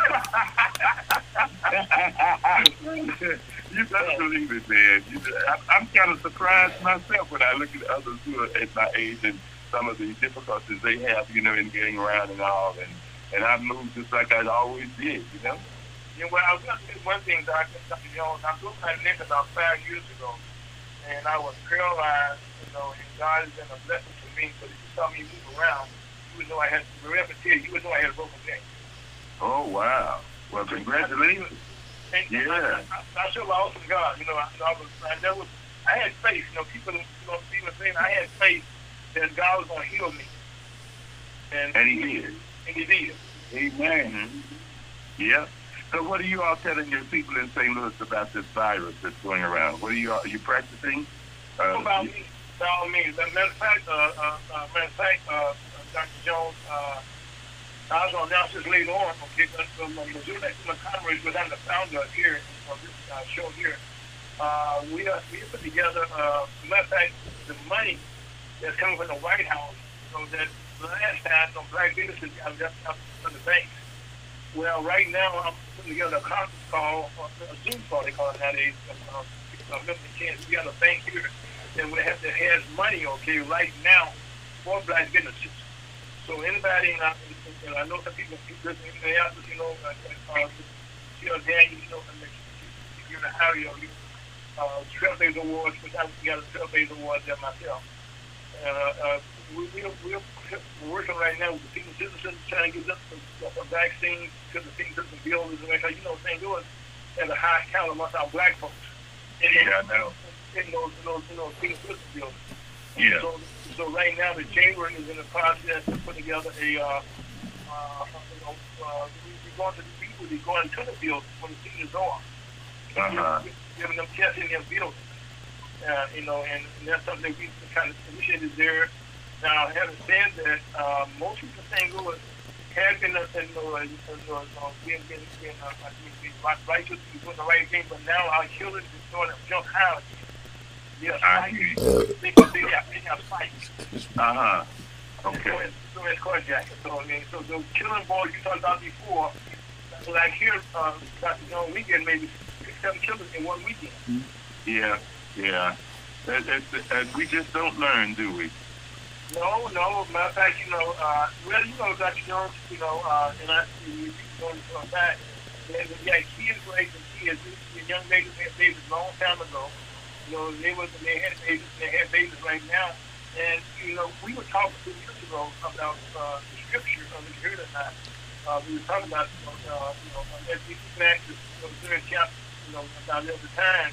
you better oh. believe it, man. You, I, I'm kind of surprised myself when I look at others who are at my age and some of the difficulties they have, you know, in getting around and all. And and I moved just like I always did, you know. You know, well, I was going to say one thing, Doc, Dr. Jones. I blew my neck about five years ago, and I was paralyzed, you know, and God has been a blessing to me. If you saw me move around, you know I had, remember, you would know I had a broken neck. Oh wow! Well, congratulations. And Yeah. I, I, I show my awesome God. You know, I, I was, I never, I had faith. You know, people, you know, even saying I had faith that God was going to heal me. And, And he did. And he did. Amen. Mm-hmm. Yeah. So what are you all telling your people in St. Louis about this virus that's going around? What are you all, are you practicing? Uh, about you- me, by all means. Matter of fact, uh, uh, uh, matter of fact, uh, Dr. Jones, uh, I was going to announce this later on. Okay, but from uh, Missoula Montgomery, because I'm the founder here of this uh, show here. Uh, we are we put together. Uh, matter of fact, the money that's coming from the White House, so that last time, no black businesses got left out from the banks. Well, right now I'm putting together a conference call, a Zoom call they call it nowadays. Uh, uh, Milton, Kansas. We got a bank here that we have that has money, okay, right now for black businesses. So anybody, and I, I know some people keep listening to the answers, you know, uh, uh, you know, Dan, you know, and you're in the area, you, uh, Trailblazer Awards, which I got a Trailblazer Awards there myself. Uh, uh, we, we, we're, we're working right now with the senior citizens, trying to get them some, some vaccines to the senior citizen buildings, and because you know, St. Louis has a high count amongst our black folks. In Yeah, I know. In those, in those, in those senior citizen buildings. Yeah. So, so right now the chamber is in the process of putting together a, uh, uh, you know, uh, we- we're going to the people, we're going to the field when the season is on. Uh-huh. Giving them tests in their field. Uh, you know, and, and that's something we kind of initiated there. Now, having said that, uh, most people in St. Louis have been, uh, you know, uh, you know, uh, being, being, being, uh, being, being right- righteous, doing the right thing, but now our children is starting to jump high. Yeah, I hear you. they, they they fights. Uh-huh. Okay. so it's carjacking. So I mean, so those killing boys you talked about before, like here, uh, you know, weekend maybe six, seven killers in one weekend. Yeah, yeah. That, that, that, we just don't learn, do we? No, no. Matter of fact, you know, uh, well, you know, Dr. Jones, you know, uh, and I, you you going back, and got kids raising kids. Young ladies had babies a long time ago. You know, they was they had babies, they had babies right now. And you know, we were talking two years ago about uh, the scripture of the heard or not. Uh, we were talking about, you know, uh, you know, as we back to you know, the third chapter, you know, about the other time.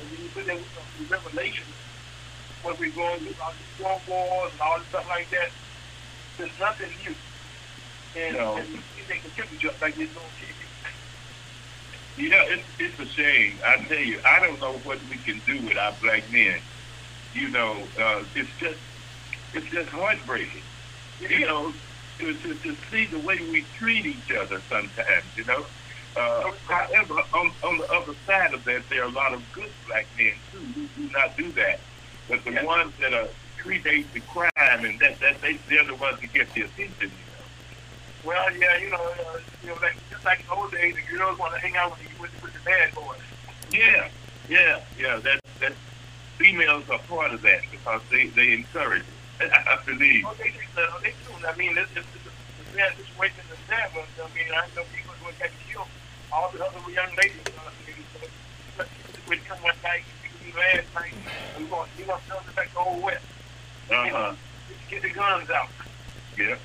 And when you put that with the Revelation, what we're going through, all these war wars and all this stuff like that, there's nothing new. And, No. and they continue just like this on TV. Yeah, it's, it's a shame. I tell you, I don't know what we can do with our black men. You know, uh, it's just, it's just heartbreaking. You know, to, to, to see the way we treat each other sometimes, you know. Uh, however, on, on the other side of that, there are a lot of good black men, too, who do not do that. But the Yeah. ones that are predate the crime and that, that they, they're the ones that get the attention, you know. Well, yeah, you know, uh, you know, like, just like in those days, the girls want to hang out with the, with, with the bad boys. Yeah, yeah, yeah. That that females are part of that because they they encourage it. I believe. Oh, they, they, uh, they do. I mean, it's, it's, it's a bad situation in the town, but I mean, I know people who got killed. All the other young ladies, uh, I mean, so, with them one night, we last night, we going, we going to sell it back the whole West. Uh huh. Get the guns out. Yeah.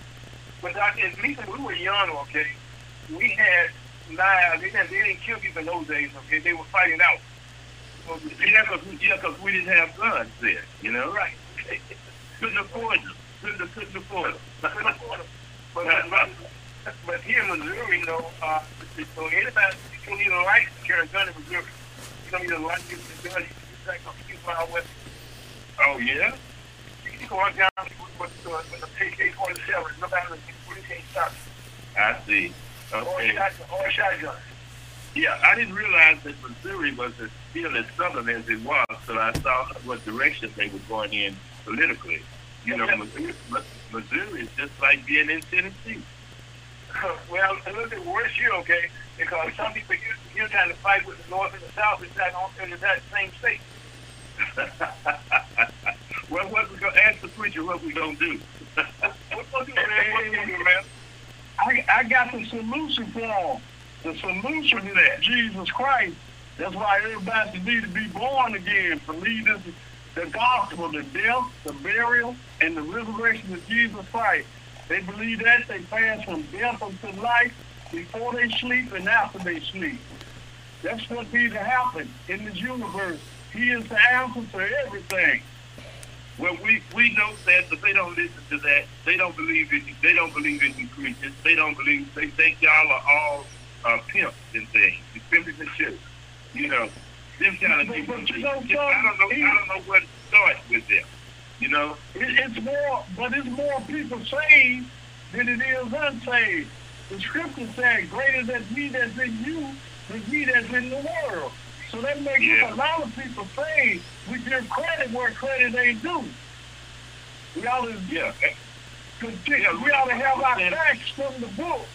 But I, at least when we were young, okay, we had knives. They didn't, they didn't kill people in those days, okay? They were fighting out. So, Yeah, because yeah, 'cause we didn't have guns then. You know. right. Couldn't afford them. Couldn't couldn't afford them. but, but, but here in Missouri, you know, uh, so anybody, you don't need a to carry a gun in Missouri. You don't need a license to carry a gun. You like a few miles west. oh yeah. Go on down with, with, with a AK-47. Nobody, police can't stop you. I see. Okay. Or shotgun. Yeah, I didn't realize that Missouri was as still as southern as it was, so I saw what direction they were going in politically. You know, Missouri, Missouri is just like being in Tennessee. well, a little bit worse here, okay? Because some people here, here trying to fight with the North and the South inside on in that same state. well, what we gonna ask the preacher what we gonna do? To do, man? To do, man? I, I got the solution for them. The solution is that? Jesus Christ. That's why everybody need to be born again. Believe this, the gospel, the death, the burial, and the resurrection of Jesus Christ. They believe that they pass from death unto life before they sleep and after they sleep. That's what needs to happen in this universe. He is the answer to everything. Well, we we know that, but they don't listen to that. They don't believe in they don't believe in you preachers. They don't believe. They think y'all are all uh, pimps and things. The pimps and shit. You know, them kind of people. but you know I don't know. I don't know where to start with them. You know. It, it's more, but it's more people saved than it is unsaved. The scripture said, "Greater than he that's in you than he that's in the world." So that makes Yeah. a lot of people saved. We give credit where credit ain't due. We ought to, Yeah. continue, we ought to have our facts from the book.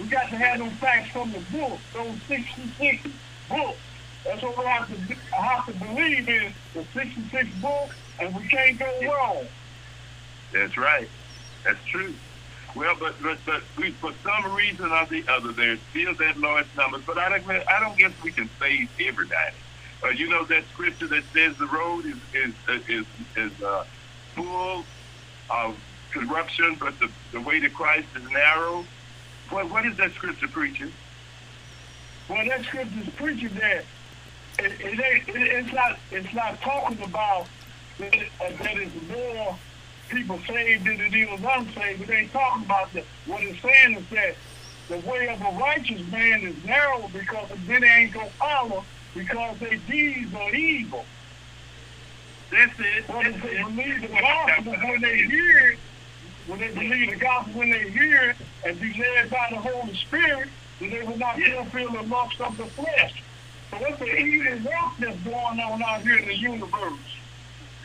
We got to have them facts from the book, those 66 books. That's what we have to, have to believe in, the 66 books, and we can't go wrong. That's right. That's true. Well, but but but we, for some reason or the other, there's still that large number. But I don't I don't guess we can save everybody. Uh, you know that scripture that says the road is is is is uh, full of corruption, but the the way to Christ is narrow. What what is that scripture preaching? Well, that scripture's preaching that it, it. It, it's not. It's not talking about that, uh, that is more people saved it is unsaved. But they ain't talking about that. What it's saying is that the way of a righteous man is narrow because then they ain't gonna follow because their deeds are evil. That's it. But if they believe the gospel when they hear it, when they believe the gospel when they hear it and be led by the Holy Spirit, then they will not Yeah. fulfill the lust of the flesh. So that's the evil work that's going on out here in the universe.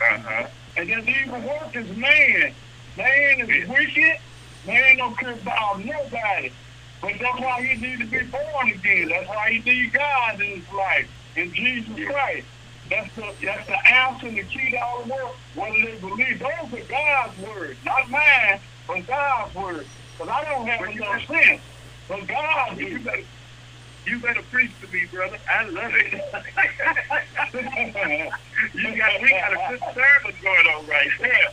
Uh-huh. And that evil work is man. Man is wicked. Man don't care about nobody. But that's why he need to be born again. That's why he need God in his life, in Jesus. Christ. That's the that's the answer and the key to all the work. Whether they believe those are God's words, not mine, but God's words. Because I don't have enough sense. But God, You better, you better preach to me, brother. I love it. you got we got a good service going on right there.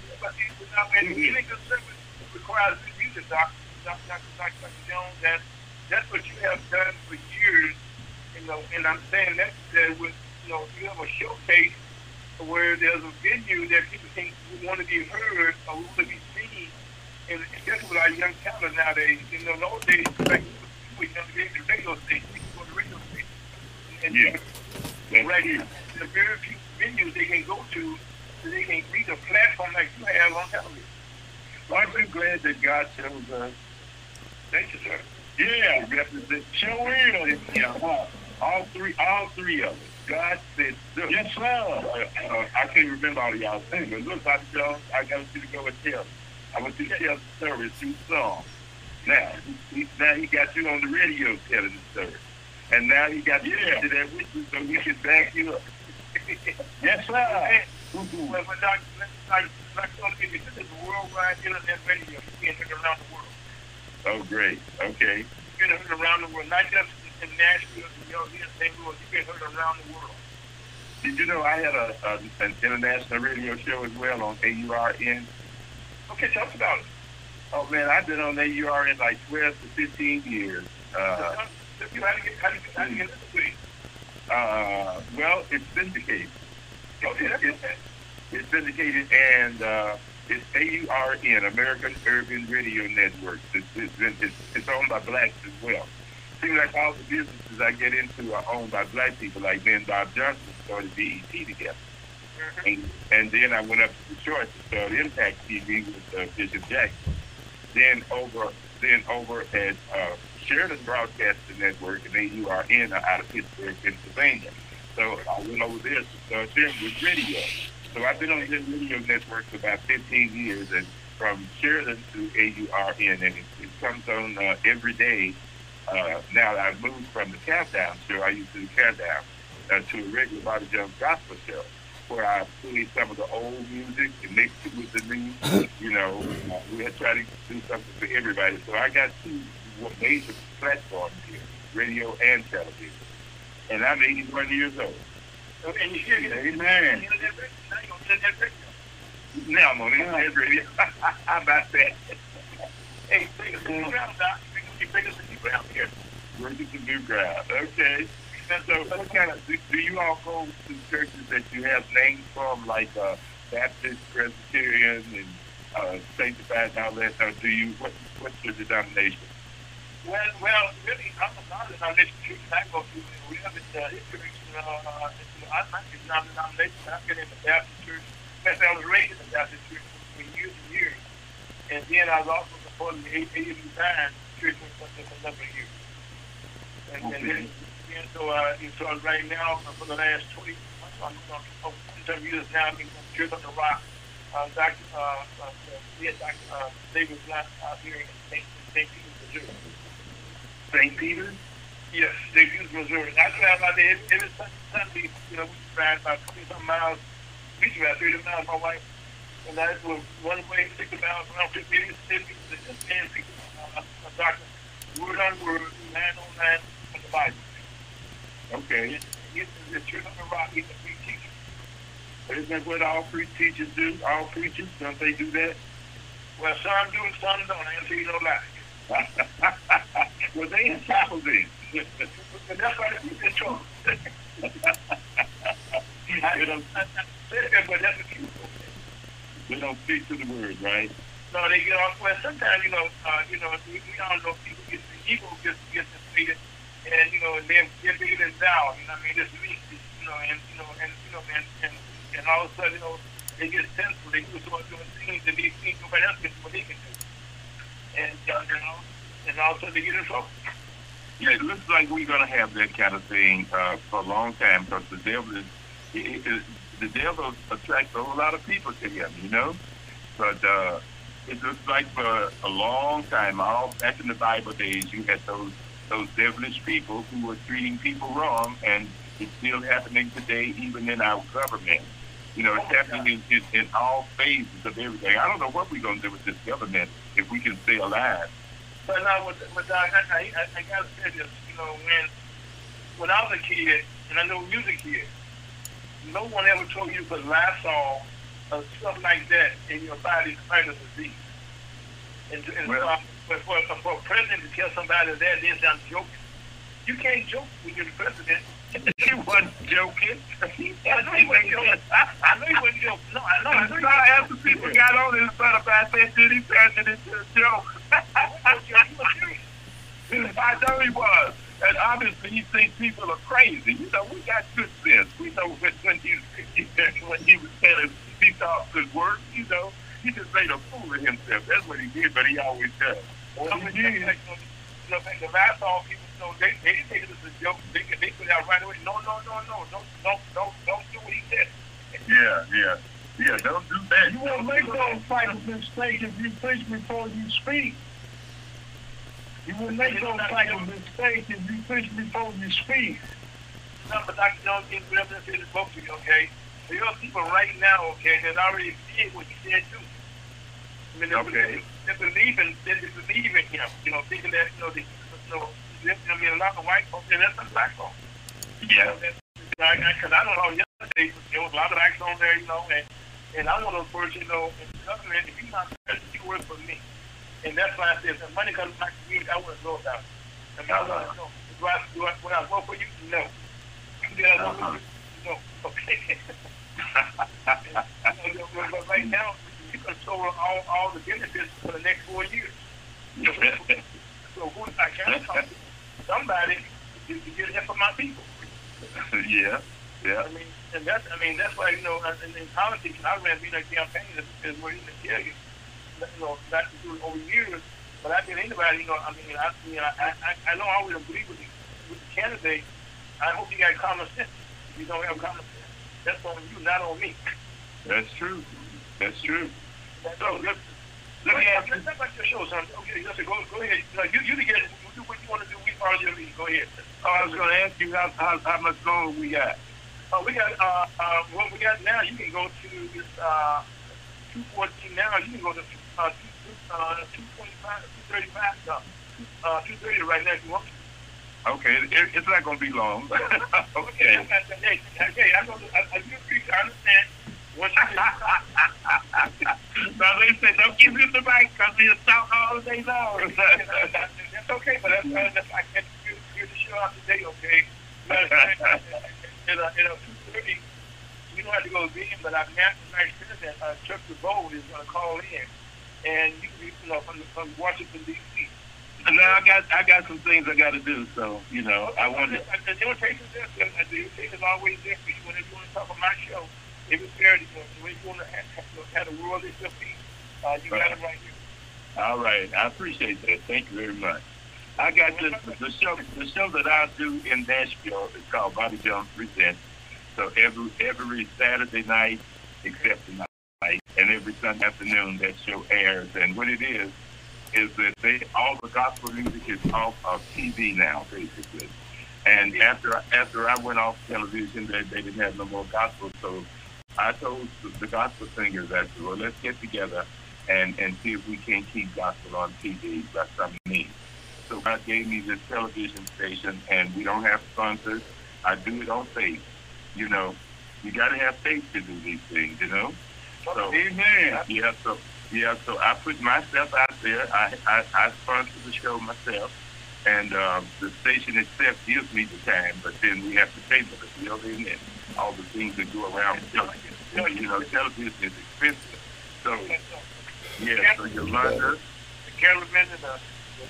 You any good service requires good music, Dr. Dr. Dr. Jones. That, that's what you have done for years. You know, and I'm saying that, that with, you know, you have a showcase where there's a venue that people think want to be heard or want to be seen. And especially with our young talent nowadays, you know, those days, like, we used to get the radio station, we go to the radio station. And, Yeah. right here, there are very few venues they can go to so they can reach a platform like you have on television. Aren't you glad that God chose us? Thank you, sir. yeah, represent sure is. yeah, all three, all three of us. God said, look, Yes, sir. uh, uh, I can't remember all of y'all things, but look. Jones, I got you to go and tell. I want you to tell the story through song. Now, he, now he got you on the radio telling the story. And now he got you Yeah. to that with you so we can back you up. Yes, sir. Hey, well, but. Like, this is a worldwide internet radio. You can hear around the world. Oh, great. Okay. You can hear around the world, not just in Nashville, you know, here in St. Louis. You can hear around the world. Did you know I had a, a an international radio show as well on AURN? Okay, tell us about it. Oh man, I've been on AURN like 12 to 15 years. Uh, you to get, how to get, how to get into it. uh, well, it's syndicated. Okay, that's It's, okay. it's syndicated and uh, it's AURN, American Urban Radio Network. It's, it's, it's, it's owned by blacks as well. Seems like all the businesses I get into are owned by black people, like me and Bob Johnson started BET together. And, and then I went up to Detroit to start Impact TV with uh, Bishop Jackson. Then over, then over at uh, Sheridan Broadcasting Network and AURN out of Pittsburgh, Pennsylvania. So I went over there to them with radio. So I've been on the radio network for about 15 years, and from Sheridan to AURN, and it, it comes on uh, every day. Uh, now I've moved from the Countdown show, I used to do Countdown, uh, to a regular Bobby Jones gospel show, where I play some of the old music and mix it with the new. You know, we had tried to do something for everybody. So I got two major platforms here, radio and television. And I'm 81 years old. And you hear it. Amen. Now. I'm on internet radio. How about that? Hey, take us to the ground, Doc. You take us to the ground here. Working some new ground. Okay. And so what kind of, do, do you all go to churches that you have names from, like uh, Baptist, Presbyterian, and uh, Sanctified and all that? Or do you, what, what's your denomination? Well, well, really, I'm a non-denomination church. I go to, we have it, uh, it's, uh, I'm not a non-denomination. I've been in the Baptist church. Fact, I was raised in the Baptist church for years and years. And then I was also supporting the AME Zion church for a number of years. And, and then, so, uh, and so right now, for the last 20, I'm, I'm, 20 years now, to Church on the Rock. Uh, Dr. Uh, uh, yeah, Dr. Uh, David Black out here in St. St. Peter's, Missouri. St. Peter's? Yes, St. Peter's, Missouri. I drive out there every, Sunday. You know, we drive about 20 some miles. We drive 30 miles, my wife. And that was one way, 60 miles around 50 Mississippi. Just 10 people. Uh, doctor, word on word, man on man, on the Bible. Okay. He's the church on the rock. He's a free teacher. Isn't that what all pre teachers do? All preachers, don't they do that? Well, some do and some don't. I ain't tell you no lie. well, they trouble then. And that's why he's in trouble. I, I, say that, but that's the truth. They don't speak to the word, right? No, they get off. Well, sometimes you know, uh, you know, we, we all know people get the ego gets gets defeated, and you know, and they're they're bigger than thou. You know, what I mean, this me, you know, and you know, and you know, and and, and all of a sudden, you know, they get sensible. They start doing things that they think nobody else can do what they can do, and uh, you know, and all of a sudden they get in trouble. Yeah, it looks like we're to have that kind of thing uh, for a long time because the devil is, it, it, the devil attracts a whole lot of people to him, you know. But uh, it looks like for a long time, all back in the Bible days, you had those those devilish people who were treating people wrong, and it's still happening today, even in our government. You know, it's oh, happening in, in, in all phases of everything. I don't know what we're going to do with this government if we can stay alive. But now, with, with Doc, I, I, I, I gotta say this. You know, when when I was a kid, and I know a kid, no one ever told you to put Lysol or stuff like that in your body to fight a disease. And, and Well- for, for, for a president to tell somebody that, then I'm joking. You can't joke when you're the president. he wasn't joking. I know he wasn't joking. I know he wasn't joking. No, I know. I. So after people got on his butt about that shit, he turned it into a joke. I know he was. And obviously he thinks people are crazy. You know, we got good sense. We know when, when he when he was telling he thought could work, you know, he just made a fool of himself. That's what he did, but he always does. Well, you know, you know, the Lysol people, you know, they, they take it as a joke. They, they put it out right away. No, no, no, no. Don't, don't, don't, don't what he said. Yeah, yeah. Yeah, don't do that. You won't make those type of mistakes if you think before you speak. You will make those type of mistakes if you think before you speak. No, but Dr. Jones didn't represent this book to you, okay? There are people right now, okay, that already did what he said too. I mean, Okay. They, they believe in, they, they believe in him, you know, thinking that, you know, they, you know, I mean, a lot of white folks, and that's some black folks. Yeah. Because I, don't know, yesterday there was a lot of acts on there, you know, and, and I'm one of those persons, you know, in the government, if you're not president, you work for me. And that's why I said, if money comes back to me, I to know about it. I mean, I want to uh-huh. know. Do I, do I, when I vote for you? No. Do I vote for uh-huh. you? No. Okay. You know, but right now, control all, all the benefits for the next four years. So who I can talk to somebody to, to get help for my people. yeah, yeah. I mean, and that's I mean that's why you know in, in politics I ran being a campaign is, is where you tell you, you know, not to do it over years. But I tell anybody, you know, I mean, I, you know, I, I, I don't always agree with the, with the candidate. I hope you got common sense. If you don't have common sense, that's on you, not on me. That's true. That's true. That's So, let, Let me ask you. Let's about your show, son. Okay, listen, go, go ahead. You, you, you get it. You do what you want to do. We follow your lead. Go ahead. Oh, I was going to ask you how, how, how much longer we got. Oh, we got uh, uh, what we got now. You can go to this uh, 214 now. You can go to uh, two, uh, 225, 235, uh, uh, 230 right now if you want. Okay, it, it's not going to be long. okay. Hey, hey, I know. I, I appreciate. I understand. Once you now they said don't give him the mic because he'll talk all day long. that's okay, but that's, uh, that's I can't do, do the show out today. Okay. At uh, at uh, 230, you don't have to go to Bean, but our national vice president, uh, Chuck Debow, is going to call in, and you can you know, from, from Washington D.C. now I got I got some things I got to do, so you know I wanted. The invitation is there. uh, The invitation is always there for you. Whenever you want to talk on my show, it's fair, you know, when you want to have, the world at your feet, uh, you got it right here. All right, I appreciate that. Thank you very much. I got this the show the show that I do in Nashville is called Bobby Jones Presents. So every every Saturday night except the night and every Sunday afternoon that show airs. And what it is is that they all the gospel music is off of TV now, basically. And after after I went off television, they, they didn't have no more gospel. So I told the, gospel singers, I said, well, let's get together and, and see if we can't keep gospel on TV by some means. So God gave me this television station, and we don't have sponsors. I do it on faith. You know, you got to have faith to do these things, you know? So, Amen. yeah, so yeah, so I put myself out there. I I, I sponsor the show myself, and uh, the station itself gives me the time, but then we have to pay for the and all the things that go around the building. You know, you television is expensive. So, And so, yeah, so Yolanda, the cameraman and the,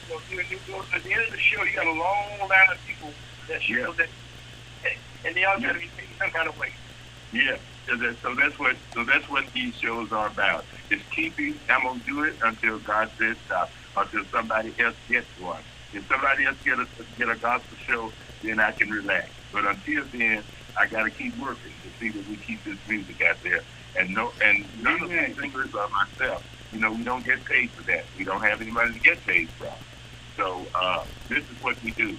the, the, the, the, at the end of the show, you got a long line of people that show Yeah. that, and they all got to be taken some kind of way. yeah. So, that, so that's what so that's what these shows are about. It's keeping. I'm gonna do it until God says stop. Until somebody else gets one. If somebody else get a get a gospel show, then I can relax. But until then, I got to keep working to see that we keep this music out there. And no, and none of the singers are myself. You know, we don't get paid for that. We don't have any money to get paid from. So uh, this is what we do.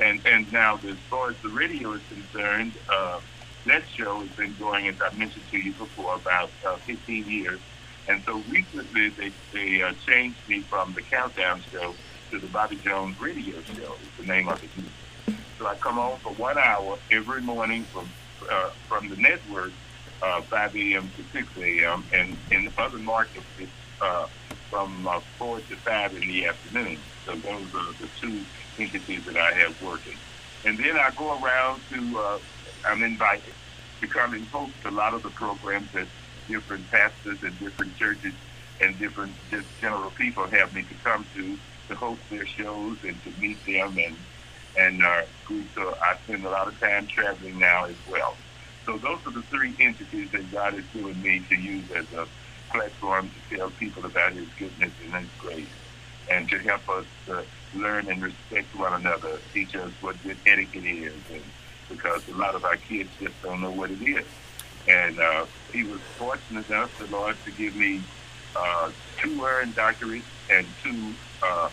And and now, as far as the radio is concerned, uh, that show has been going, as I mentioned to you before, about uh, 15 years. And so recently, they they uh, changed me from the Countdown Show to the Bobby Jones Radio Show. Is the name of it. So I come on for one hour every morning from uh, from the network, uh, 5 a.m. to 6 a.m. And in the other markets, it's uh, from uh, 4 to 5 in the afternoon. So those are the two entities that I have working. And then I go around to, uh, I'm invited to come and host a lot of the programs that different pastors and different churches and different just general people have me to come to to host their shows and to meet them and and uh, so I spend a lot of time traveling now as well. So those are the three entities that God has given me to use as a platform to tell people about His goodness and His grace, and to help us uh, learn and respect one another, teach us what good etiquette is, and because a lot of our kids just don't know what it is. And uh, He was fortunate enough, the Lord, to give me uh, two earned doctorates and two uh,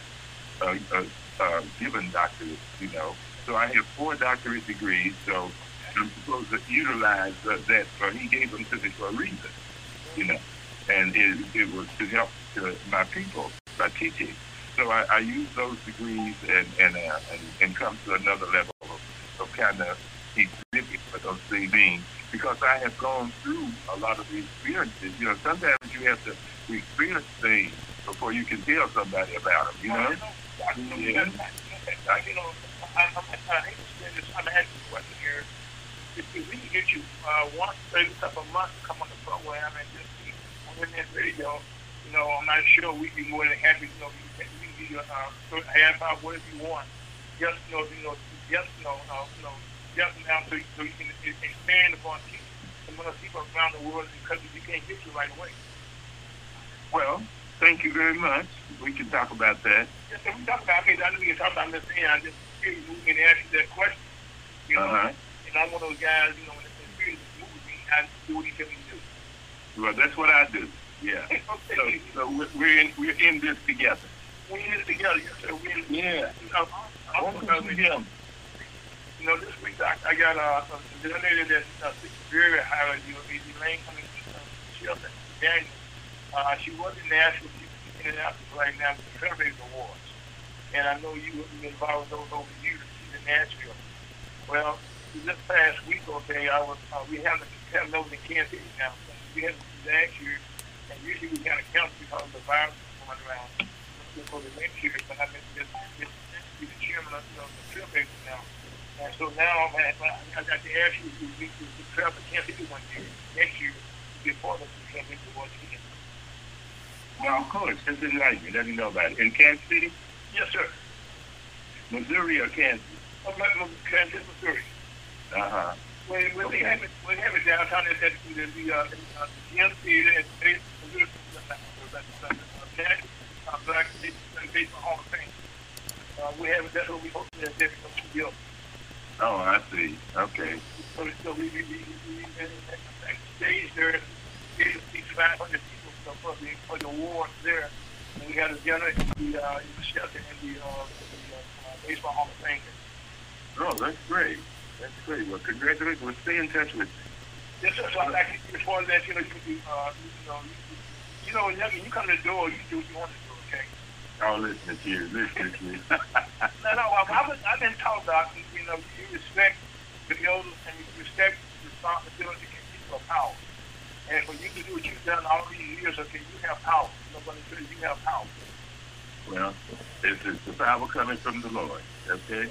uh, given doctorates, you know. So I have four doctorate degrees, so I'm supposed to utilize uh, that. So he gave them to me for a reason, you know. And it, it was to help to my people by teaching. So I, I use those degrees and and, uh, and and come to another level of, of kind of exhibit what those things mean. Because I have gone through a lot of these experiences. You know, sometimes you have to experience things before you can tell somebody about them. You know. You know, I, I say this. I'm asking you a question here. If, we can get you once every couple months to come on the program and just on that radio, you know, I'm not sure we'd be more than happy. You know, we can, give you whatever you want. You know, you know, you know, uh, you just now so, you can expand upon people, people around the world because we can't get you right away. Well, thank you very much. We can talk about that. Yes, we talk about. I mean, I know we can talk about this thing. I just figured we can ask you that question. You know, Uh-huh. and I'm one of those guys. You know, when the spirit moves me, I do what he tells me to do. Well, that's what I do. Yeah. Okay. so we're- we're in we're in this together. We're in this together. Yes, sir. We in. Yeah. You know, I'm to him. You know, this week I, I got uh, a lady that uh, very highly. You know, Elaine coming uh, Shelton Daniel. Uh, she was in Nashville. She's in Nashville right now with the Trailblazer Awards. And I know you have been involved with those over the years. In Nashville. Well, this past week, okay, I was uh, we have to have those in Kansas now. We had last year, and usually we kind of count because of the virus going around. For the next year, but I've been just, just be the chairman of you the Trailblazers now. And so now I'm at, I got to ask you to travel to Kansas one year. Next year, to be a part of the Trailblazers Awards again. Well, of course. Just enlighten me. Let me know about it. In Kansas City, Yes, sir. Missouri, or Kansas? At Kansas, Missouri. Uh huh. When, when Okay. we have it, we have it downtown at that, the, uh, uh, the Gem Theater and uh, Black Baseball Hall of Fame. Uh, we have it, that's what we hope to have different studio. Oh, I see. Okay. So, so we, we, we, we, and, and, and stage there, there's these 500 people so for the, for the awards there. And we had a dinner in the, uh, in the shelter in the, uh, the uh, Baseball Hall of Fame. Oh, that's great. That's great. Well, congratulations. Well, stay in touch with me. Yes, sir. So I'd like to, as far as that, you know, you, you, uh, you know, you, you know, when you come to the door, you do what you want to do, okay? Oh, listen to you. Listen to you. No, no, I've, I've, been, I've been taught that, you know, you respect the elders and you respect the responsibility and people of power. And for you to do what you've done all these years, okay, you have power. Nobody says you have power. well, this is the power coming from the Lord. Okay.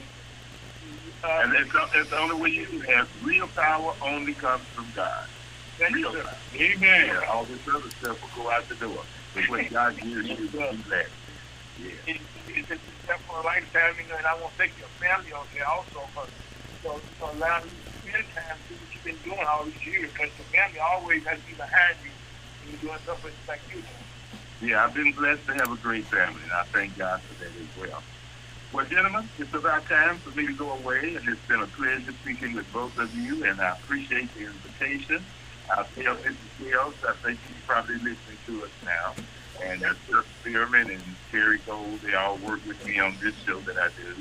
Uh, And that's, that's the only way you can have real power only comes from God. You, sir. Amen. All this other stuff will go out the door. But what God gives you, be blessed. Yeah. It, it's a step for a lifetime, you know, and I want to thank your family on there also for, for, for allowing you to spend time to do what you've been doing all these years because your family always has to be behind you when you're doing stuff like you. Yeah, I've been blessed to have a great family, and I thank God for that as well. Well, gentlemen, it's about time for me to go away, and it's been a pleasure speaking with both of you, and I appreciate the invitation. I'll tell Mrs. Wells, I think she's probably listening to us now, and uh, Sir Spearman and Terry Gold, they all work with me on this show that I do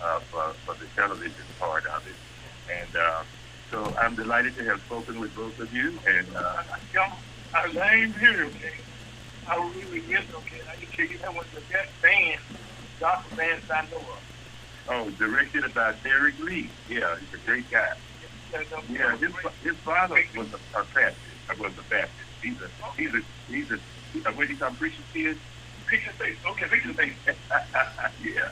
uh, for, for the television part of it. And uh, so I'm delighted to have spoken with both of you, and uh, Y'all, I was named here, okay? I really miss, okay? I can tell you that was the best band, gospel bands I know of. oh, directed by Derek Lee. Yeah, he's a great guy. Yeah, his, his father was a, a uh, Was a Baptist. He's a he's a he's a uh, what do you call preacher kid? Picture face. Okay, picture face. yeah.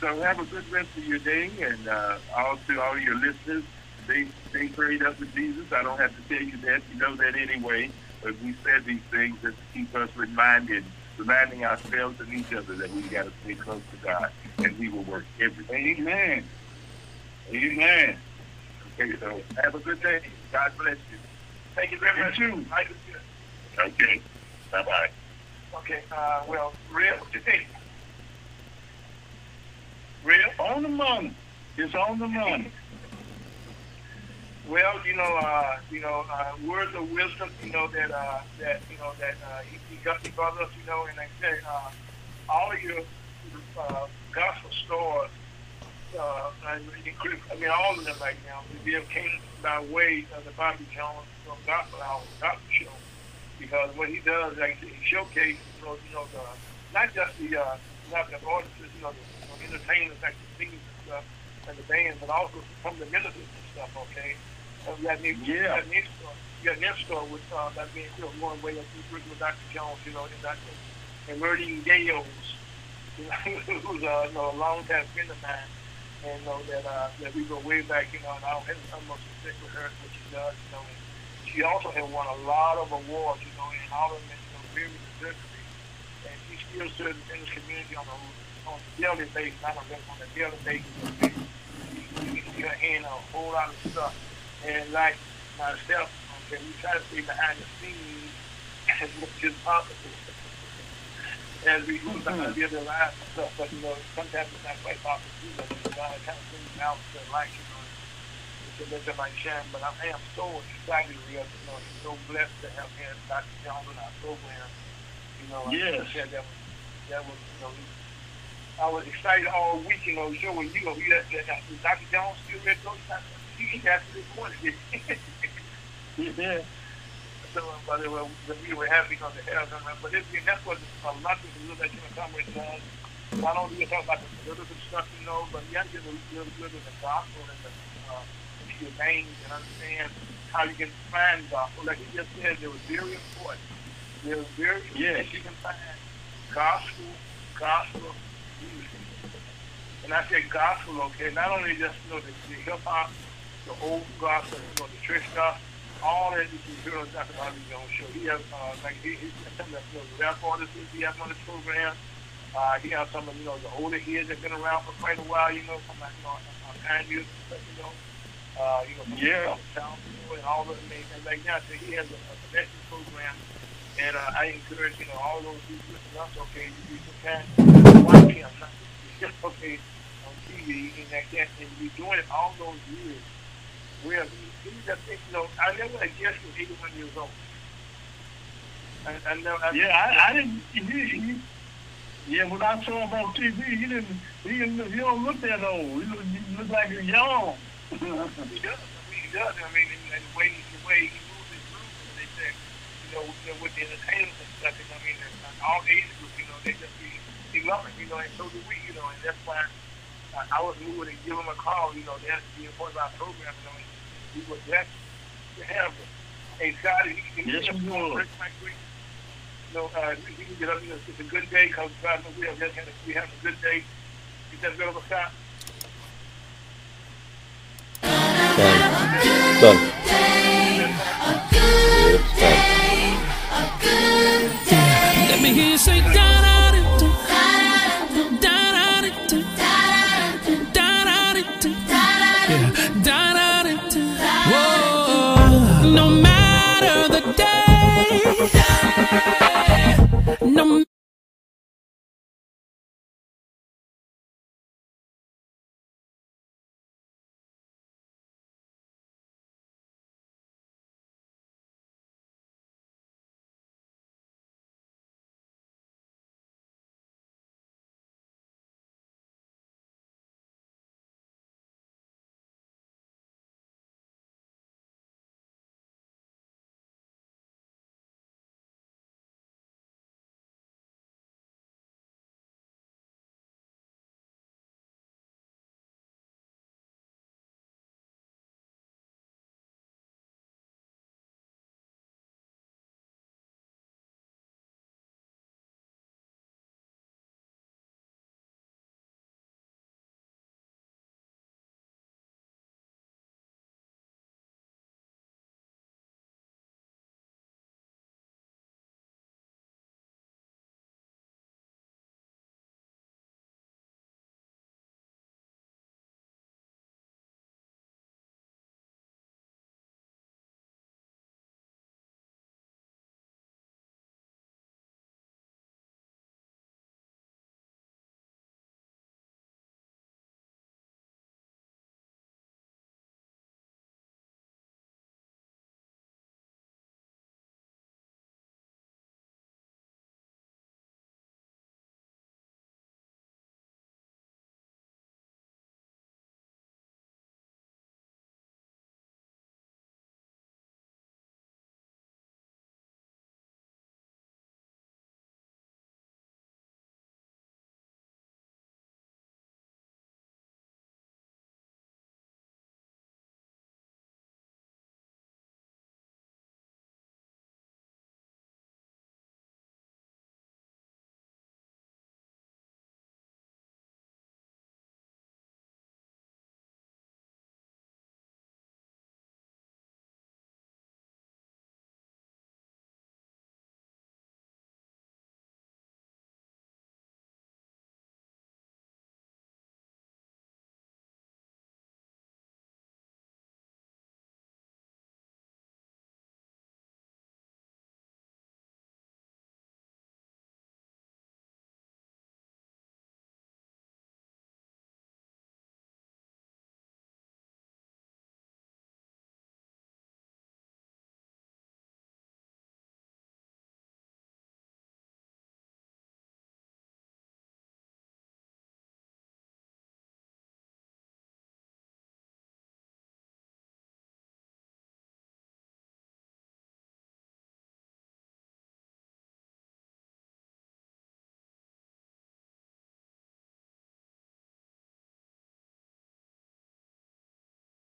So have a good rest of your day, and uh, all to all your listeners, stay stay prayed up with Jesus. I don't have to tell you that; you know that anyway. But we said these things just to keep us reminded, reminding ourselves and each other that we got to stay close to God, and He will work everything. Amen. Amen. Okay, so have a good day. God bless you. Thank you very You much. too. I just, uh, Okay. Bye bye. Okay, uh, well, Real, what do you think? Real? On the money. It's on the money. Well, you know, uh, you know, uh, words of wisdom, you know, that, uh, that, you know, that, uh, he, he got, he brought us, you know, and I said, uh, all of your, uh, gospel stores, uh, I mean, all of them right now, they have came by way of the Bobby Jones from Gospel Hour, Gospel Show, because what he does, like he showcases, you know, you know, the, not just the, uh, not the audiences, you know, the, you know, entertainers like the singers and stuff, and the bands, but also some of the ministers and stuff, okay? We got new, Yeah. got next store, we got next store with, uh, that being, you know, going way up with with Dr. Jones, you know, and Dr. and Merdine Gales, you know, who's uh, you know, a long time friend of mine, and know that uh, that we go way back, you know, and I don't have almost respect with her, what she does, you know, and she also has won a lot of awards, you know, and all of them, you know, very deservedly, and she still serves in this community on a on a daily basis, I don't know, on a daily basis, okay? you can see her hand on a whole lot of stuff, and like myself, okay, we try to stay behind the scenes as much as possible as we do sometimes the other lives and stuff, but you know, sometimes it's not quite possible to do that. Know, kind of bring out the light, you know, to let the light shine. But I am so excited, you know, and so blessed to have had Dr. Jones on our program. You know, Yes. yeah, that was, that was, you know, I was excited all week, you know, when you know, you that, Dr. Jones still read those he got to this morning. Yeah. So, but it was, we were happy they have them. But it, and that's what a lot of people that you know, Congress does. Not only you talk about the political stuff, you know, but you have to get a little bit of the gospel and the, uh, your veins and understand how you can find gospel. Like you just said, it was very important. It was very important Yes. that you can find gospel, gospel music. And I say gospel, okay, not only just, you know, the, the hip hop, the old gospel, you know, the church gospel, all that you can hear on Dr. Bobby Jones show. He has, uh, like, he, he's some of the you rap artists he has on his program. Uh, he has some of, you know, the older heads that have been around for quite a while, you know, from, like, you know, and stuff, you know. Uh, you know, from Yeah. Town, you know, and all of them. And like now, so he has a, a connection program. And uh, I encourage, you know, all those who listen us, okay, you, you can watch him, not just, okay, on TV and like that. And you're doing it all those years. Where he, just, you know, I never guessed was 81 years old. I, I. I, Yeah, I, I didn't. He, he, yeah, when I saw him on TV, he didn't. He didn't. He don't look that old. He look, he look like he's young. He does. I mean, he does. I mean, and, and the way the way he moves his moves, and they say, you know, with the, with the entertainers and stuff. And I mean, and, and all age groups, you know, they just be he love it, you know, and so do we, you know, and that's why I, I was moving to give him a call, you know, that's the important of our program, you know, and we were blessed to have him. Hey, Scotty, he can Yes, get we up on break my week. You know, uh, he can get up, you know, it's a good day because God knows we have had a, we have a good day. You just go to Scott. Done. Done. A good good day, a good day. Let me hear you say da num.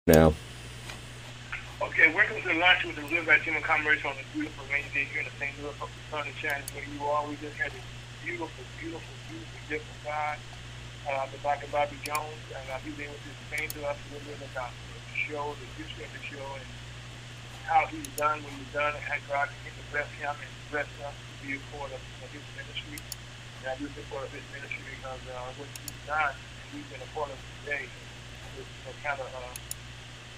Now. Okay, welcome to the lunch with the Live by Human Commerce on a beautiful rainy day here in the St. Louis. Hope the sun is shining where you are. We just had this beautiful, beautiful, beautiful, different guy, uh, the Dr. Bobby Jones, and uh, he's able to explain to us a little bit about the show, the history of the show, and how he's done what he's done, and how God can bless him and bless us to be a part of, of his ministry. And I do support of his ministry because uh, what he's done, and we've been a part of today, is uh, kind of uh,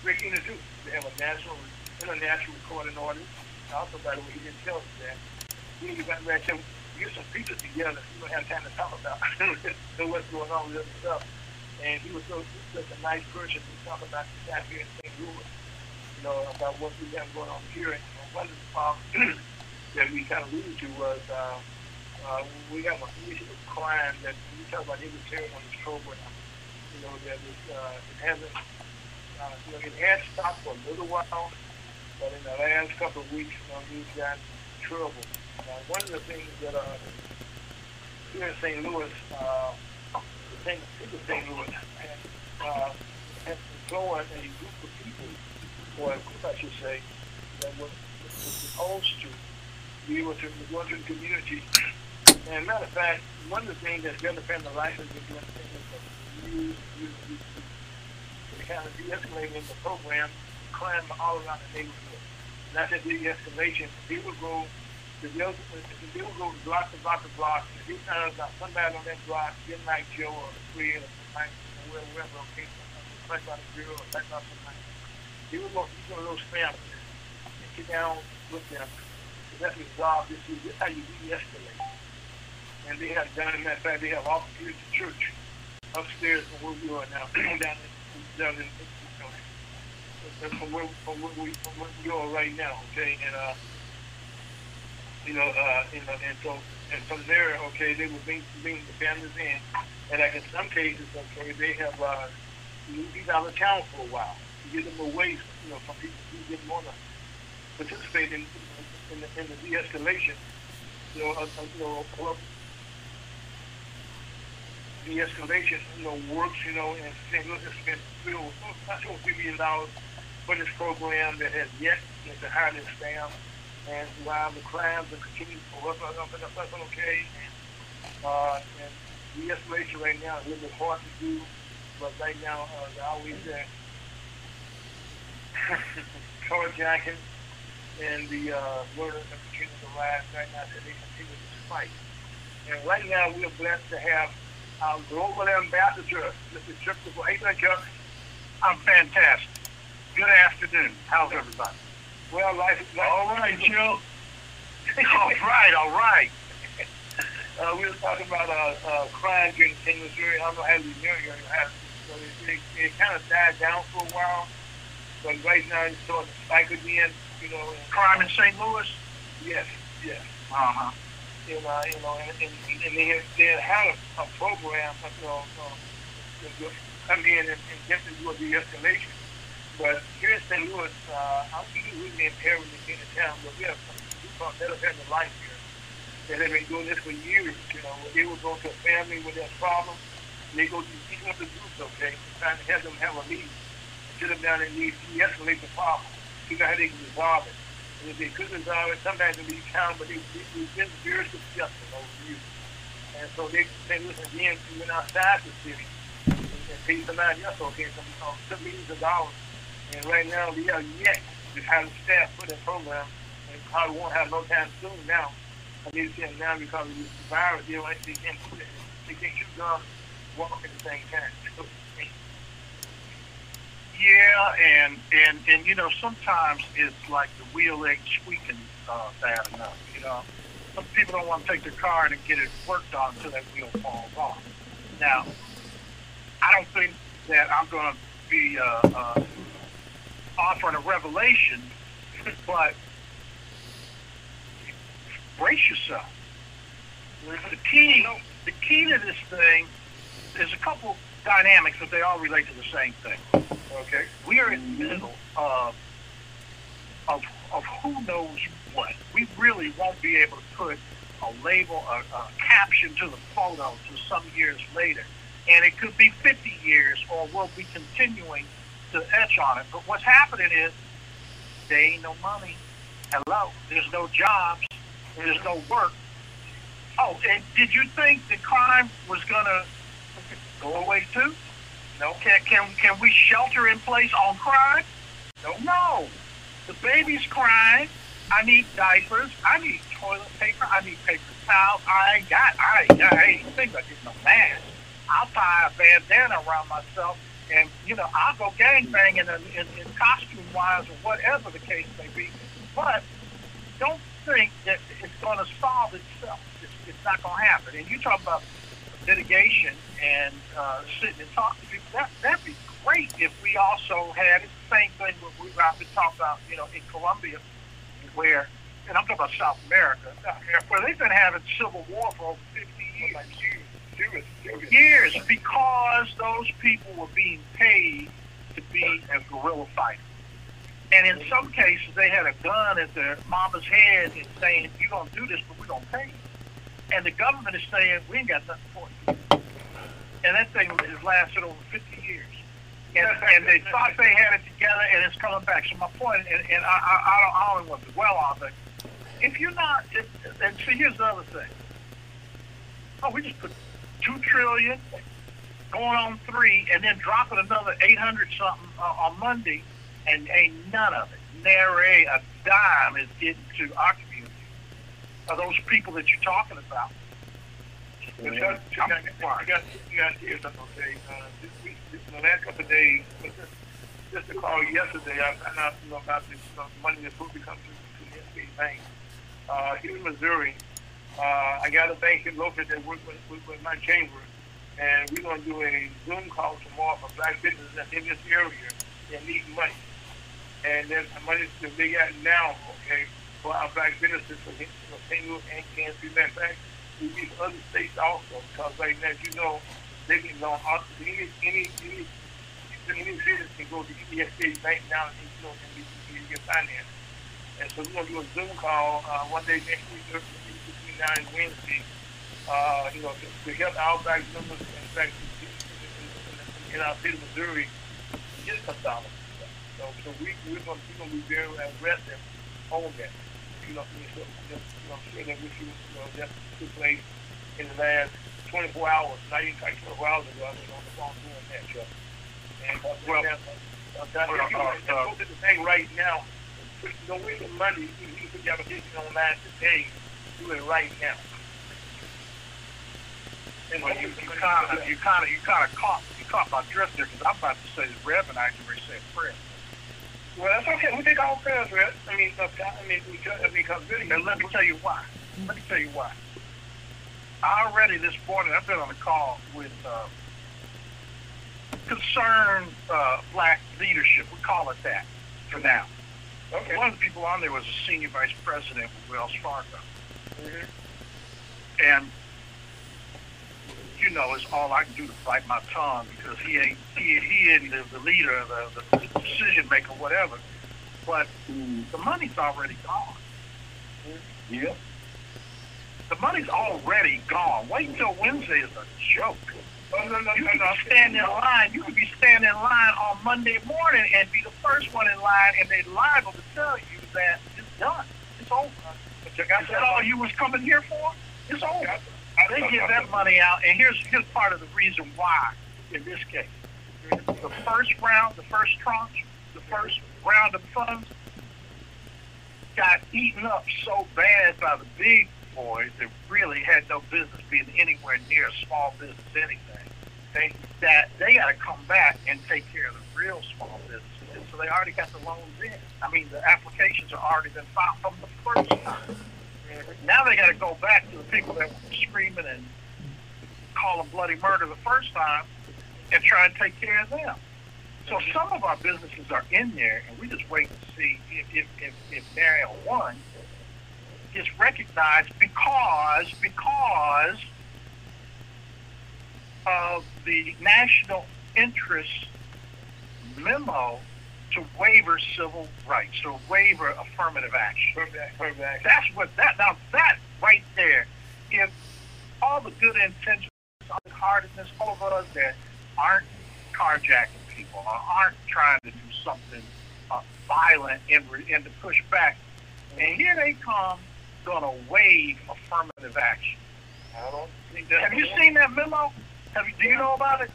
to do. To have a national, international recording audience. Also, by the way, he didn't tell us that. We got back to get some people together. We don't have time to talk about what's going on with other stuff. And he was so such a nice person to talk about the out here in St. Louis, you know, about what we have going on here. And one of the problems that we kind of alluded to was uh, uh, we have a issue of crime that we talk about every term on this program. You know, that is, uh, it hasn't uh, you know, it had stopped for a little while, but in the last couple of weeks, you know, we've got trouble. Now, one of the things that uh, here in St. Louis, uh, the thing in St. Louis uh, has employed a group of people, or a group, I should say, that was, supposed to be able to go into the community. And matter of fact, one of the things that Better Family Life has been doing is that you, you, you, kind of de-escalating the program, crime all around the neighborhood. And that's a de-escalation. Will go, the will go block to block to block. If you find out somebody on that block, get like Joe or Fred or Mike or whoever, okay, like about a girl or like about somebody, will go, you know, those families and sit down with them. So that's resolve this is how you de-escalate. And they have done, matter of fact, they have officers at the church upstairs from where we are now, down in, down in, you from where, from where we, from where we are right now, okay, and, uh, you know, uh, you know, and so, and from there, okay, they will bring, bring the families in, and like in some cases, okay, they have, uh, these out of town for a while, to get them away, you know, from people who didn't want to participate in, in the, in the de-escalation, you know, uh, you know, de-escalation, you know, works, you know, and St. Louis has not sure three million dollars for this program that has yet to hire this staff, and while the crimes are continuing to up, up, up, up, up, okay, and, uh, and de-escalation right now is a little bit hard to do, but right now, uh, I always say, carjacking and the uh, murder that continue to rise right now, so they continue to fight. And right now, we are blessed to have our global ambassador, Mr. You doing, Chuck? I'm fantastic. Good afternoon. How's everybody? Well, life is life. All right, Joe. all right, all right. Uh, we were talking about uh, uh, crime in, in Missouri. I don't know how you have, so it, it, it kind of died down for a while, but right now it's starting to spike again. You know, Crime in St. Louis? yes, yes. Uh-huh. You know, you know, and, and, and they had, they had had a, a program, you know, um, to go- come in and, and to do a de-escalation. But here in St. Louis, uh, I don't think it's really impairing in the town, but we have some we call Better Family Life here that have been doing this for years. You know, they will go to a family with their problems, and they go to each of the groups, okay, trying to have them have a meeting, sit them down and de- de-escalate the problem, figure out how they can resolve it. And if they could resolve it, sometimes it'll be town, but they, they, they've been very successful over years. And so they say, listen, again, we went outside the city and, and paid somebody else, okay, some, um, some millions of dollars. And right now, we are yet to have staff put in program, and probably won't have no time soon now. I mean, it's now because of this virus, you know, they can't put it, they can't shoot guns, walk at the same time. Yeah, and, and, and, you know, sometimes it's like the wheel ain't squeaking uh, bad enough, you know. Some people don't want to take their car and get it worked on until that wheel falls off. Now, I don't think that I'm going to be uh, uh, offering a revelation, but brace yourself. The key, the key to this thing is a couple dynamics, but they all relate to the same thing. Okay. We are in the mm-hmm. middle of of of who knows what. We really won't be able to put a label, a, a caption to the photo to some years later, and it could be 50 years, or we'll be continuing to etch on it. But what's happening is there ain't no money. Hello, there's no jobs. There's no work. Oh, and did you think the crime was gonna go away too? No. Can, can, can we shelter in place on crime? No. No. The baby's crying. I need diapers. I need toilet paper. I need paper towels. I ain't got, I ain't got, I ain't think about getting a mask. I'll tie a bandana around myself and, you know, I'll go gangbanging in, in, in costume wise or whatever the case may be. But don't think that it's going to solve itself. It's, it's not going to happen. And you talk about litigation and uh, sitting and talking to people. That that'd be great if we also had it's the same thing what we I've been talking about, you know, in Colombia, where and I'm talking about South America, where they've been having civil war for over 50 years. Years, years, Years because those people were being paid to be a guerrilla fighter. And in some cases, they had a gun at their mama's head and saying, you're going to do this, but we're going to pay you. And the government is saying, we ain't got nothing for you. And that thing has lasted over 50 years. And, and they thought they had it together, and it's coming back. So my point, and, and I, I, I, don't, I don't want to dwell on it. If you're not, if, and see, here's the other thing. Oh, we just put two trillion, going on three, and then dropping another 800 something uh, on Monday, and ain't none of it, nary a dime is getting to community. Are those people that you're talking about? But you got, you got, you got, you got to hear something, okay? Uh, this week, this, the last couple of days, just, just a call yesterday, I found out you know, about this know, money that's supposed to come to, to the SBA Bank. Uh, here in Missouri, uh, I got a bank in local that works with, with, with my chamber, and we're going to do a Zoom call tomorrow for black businesses in this area that need money. And there's the money that they got now, okay, for our black businesses for single and cancer. Matter of fact, we need other states also, because right now, you know, they can go on any any any any citizen can go to the ESA bank now and you know and we can get finance. And so we're gonna do a Zoom call uh, one day next week between now and Wednesday. Uh, you know, to, to help our black members and black in our state of Missouri get dollars. So, so we we're we're gonna be very aggressive on that. So, just, you know, share that with you. Know, that took place in the last 24 hours. Not even like 24 hours ago. I was on the phone doing that, Chuck. And uh, well, uh, uh, if you go to the thing right now, put no way the money. You can put the application online today. Do it right now. And Well, you you kind of you kind of you kind of caught you caught my drift there because I'm about to say that Rev and I can say prayer. Well, that's okay. We take all prayers, right? I mean, uh, I mean, we, I mean, because really, And let me tell you why. Let me tell you why. Already this morning I've been on a call with uh, concerned uh, black leadership. We call it that for now. okay. One of the people on there was a senior vice president with Wells Fargo. Mhm. And you know, it's all I can do to bite my tongue because he ain't he, he ain't the, the leader, the, the decision maker, whatever. But mm. the money's already gone. Yeah. The money's already gone. Wait until Wednesday is a joke. No, no, You no, could no. be standing in line. You could be standing in line on Monday morning and be the first one in line, and they're liable to tell you that it's done. It's over. But check out Is that all you was coming here for? It's over. They give that money out, and here's here's part of the reason why. In this case, the first round, the first tranche, the first round of funds got eaten up so bad by the big boys that really had no business being anywhere near a small business anything. They that they got to come back and take care of the real small businesses. And so they already got the loans in. I mean, the applications are already been filed from the first time. Now they got to go back to the people that were screaming and calling bloody murder the first time and try and take care of them. So some of our businesses are in there, and we just wait to see if if if, if Mariel One is recognized because because of the national interest memo to waiver civil rights, to waiver affirmative action. Perfect, perfect. That's what that now that right there. If all the good intentions, all the heartedness, all of us that aren't carjacking people or aren't trying to do something uh, violent and, re- and to push back, and here they come, gonna waive affirmative action. I don't think that. Have you seen that memo? Have you? Do you know about it?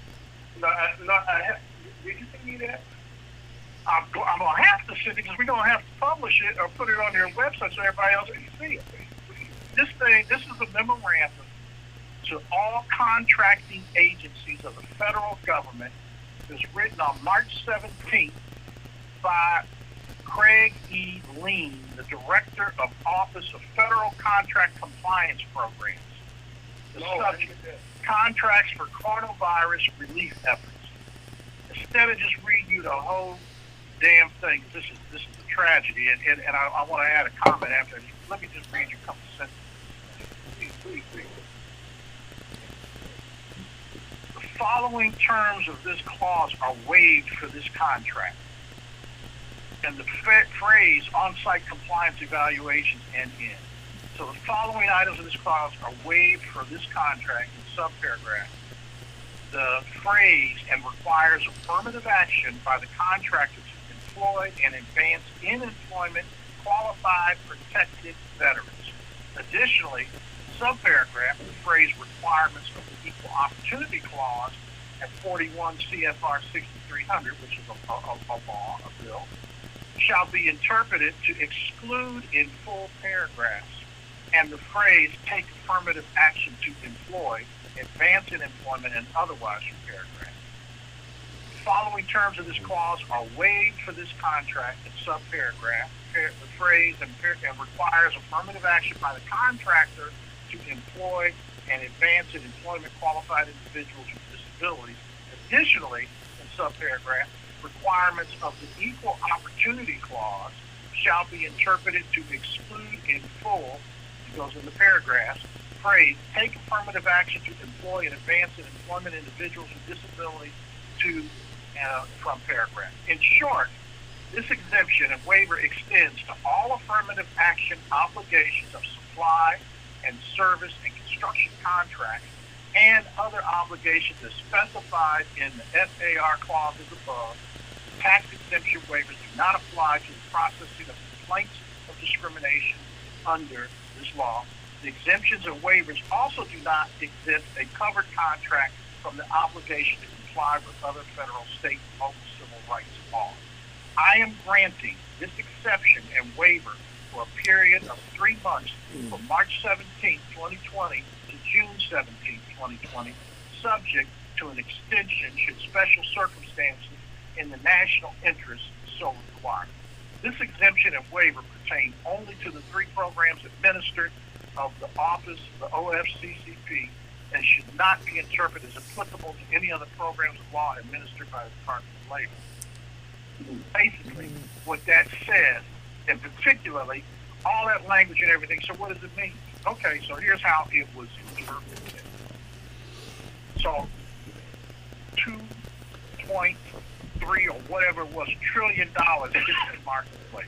No, I, no, I have. Did you see me that? I'm, I'm gonna have to send it because we're gonna have to publish it or put it on your website so everybody else can see it. This thing, this is a memorandum to all contracting agencies of the federal government. It's written on March 17th by Craig E. Leen, the Director of Office of Federal Contract Compliance Programs. The No, I subject, contracts for coronavirus relief efforts. Instead of just reading you the whole damn thing, this is this is a tragedy, and, and, and I, I want to add a comment after. Let me just read you a couple sentences. The following terms of this clause are waived for this contract. And the phrase on-site compliance evaluations end in. So the following items of this clause are waived for this contract in subparagraph. The phrase and requires affirmative action by the contractor to employ and advance in employment qualified protected veterans. Additionally, subparagraph, the phrase requirements of the Equal Opportunity Clause at 41 CFR 6300, which is a, a, a law, a bill, shall be interpreted to exclude in full paragraphs and the phrase take affirmative action to employ, advance in employment, and otherwise from. Following terms of this clause are waived for this contract in subparagraph. Par- The phrase and, and requires affirmative action by the contractor to employ and advance in employment qualified individuals with disabilities. Additionally, in subparagraph, requirements of the equal opportunity clause shall be interpreted to exclude in full, it goes in the paragraphs, phrase, take affirmative action to employ and advance in employment individuals with disabilities to, from paragraph. In short, this exemption and waiver extends to all affirmative action obligations of supply and service and construction contracts and other obligations as specified in the FAR clauses above. Tax exemption waivers do not apply to the processing of complaints of discrimination under this law. The exemptions and waivers also do not exempt a covered contract from the obligation to comply with other federal, state, and local civil rights laws. I am granting this exception and waiver for a period of three months from March 17, 2020 to June 17, 2020, subject to an extension should special circumstances in the national interest so require. This exemption and waiver pertain only to the three programs administered of the Office, of the OFCCP, and should not be interpreted as applicable to any other programs of law administered by the Department of Labor basically what that says, and particularly all that language and everything. So what does it mean? Okay, so here's how it was interpreted. So two point three or whatever it was trillion dollars in the marketplace.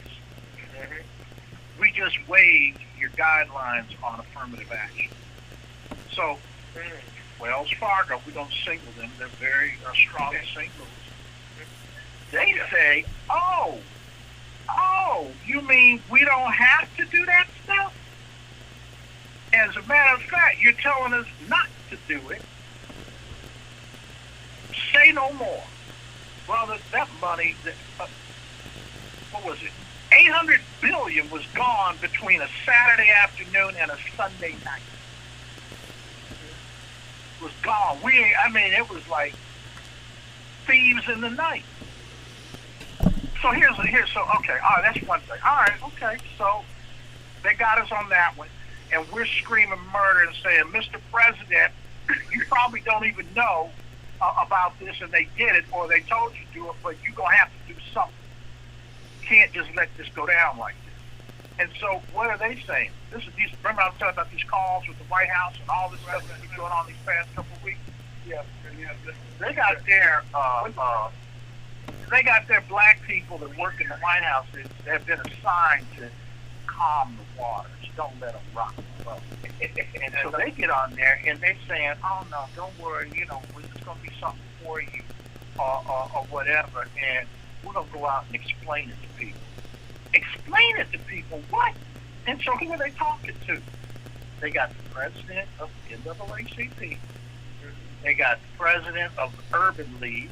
We just waived your guidelines on affirmative action. So Wells Fargo, we don't single them; they're very uh, strong singles they say, oh, oh, you mean we don't have to do that stuff? As a matter of fact, you're telling us not to do it. Say no more. Well, that, that money, that, uh, what was it? 800 billion was gone between a Saturday afternoon and a Sunday night. Was gone. We, I mean, it was like thieves in the night. So here's here's so okay. All right, that's one thing. All right, okay. So they got us on that one, and we're screaming murder and saying, Mr. President, you probably don't even know uh, about this, and they did it, or they told you to do it, but you're gonna have to do something. Can't just let this go down like. And so, what are they saying? This is these. Remember, I was talking about these calls with the White House and all this stuff that's been going on these past couple of weeks. Yeah, yeah. They got their uh, uh, they got their black people that work in the White House that have been assigned to calm the waters. Don't let them rock the boat. and so they get on there and they're saying, "Oh no, don't worry. You know, it's going to be something for you, or, or, or whatever." And we're going to go out and explain it to people. Explain it to people what? And so who are they talking to? They got the president of NAACP. They got the president of Urban League.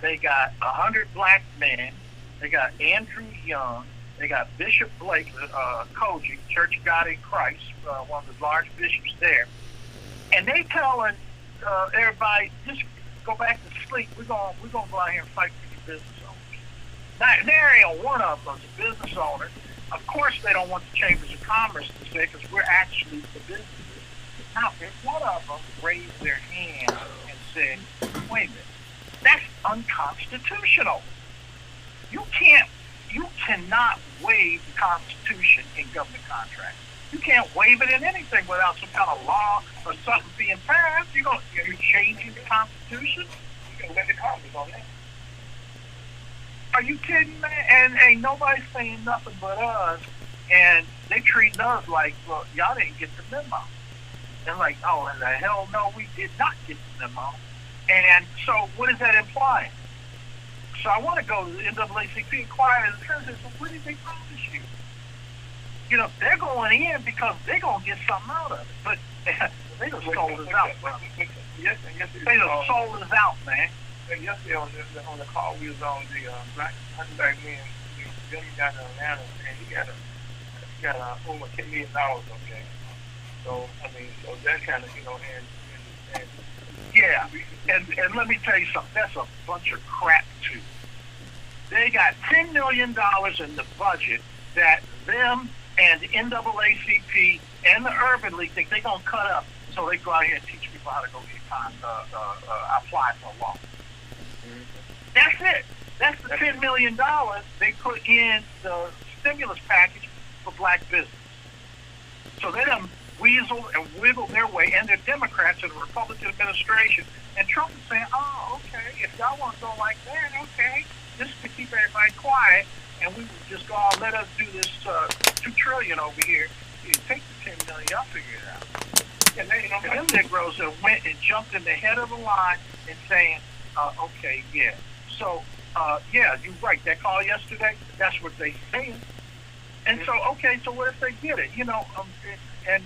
They got a hundred black men. They got Andrew Young. They got Bishop Blake, uh, COGIC, Church of God in Christ, uh, one of the large bishops there. And they telling uh, everybody, just go back to sleep. We're going we're gonna go out here and fight for your business there ain't one of them a business owner. Of course, they don't want the chambers of commerce to say because we're actually the businesses. Now, if one of them raised their hand and said, "Wait a minute." That's unconstitutional. You can't, you cannot waive the Constitution in government contracts. You can't waive it in anything without some kind of law or something being passed. You're going, you're changing the Constitution. You're going to let the Congress on that. Are you kidding, man? And ain't nobody saying nothing but us, and they treating us like, well, y'all didn't get the memo. They're like, oh, and the hell no, we did not get the memo. And so, what does that imply? So, I want to go to the NAACP inquire the president. So, what did they promise you? You know, they're going in because they're going to get something out of it. But they just sold us out, bro. And They just sold us out, man. Yesterday on the, on the call, we was on the uh, black black men Jimmy down in Atlanta, and he got a he got uh, over ten million dollars. Okay, so I mean, so that kind of you know, and and, and Yeah, and and let me tell you something. That's a bunch of crap too. They got ten million dollars in the budget that them and the NAACP and the Urban League think they're gonna cut up, so they go out here and teach people how to go get time, uh, uh, uh, apply for a loan. That's it. That's the ten million dollars they put in the stimulus package for black business. So they done weasel and wiggle their way, and they're Democrats in the Republican administration. And Trump is saying, "Oh, okay, if y'all want to go like that, okay, this is to keep everybody quiet, and we will just go on, let us do this uh, two trillion over here. You take the ten million, y'all figure it out." And they, know, them Negroes that went and jumped in the head of the line and saying, uh, "Okay, yeah." So, uh, yeah, you're right. That call yesterday, that's what they saying. And so, okay, so what if they get it? You know, um, and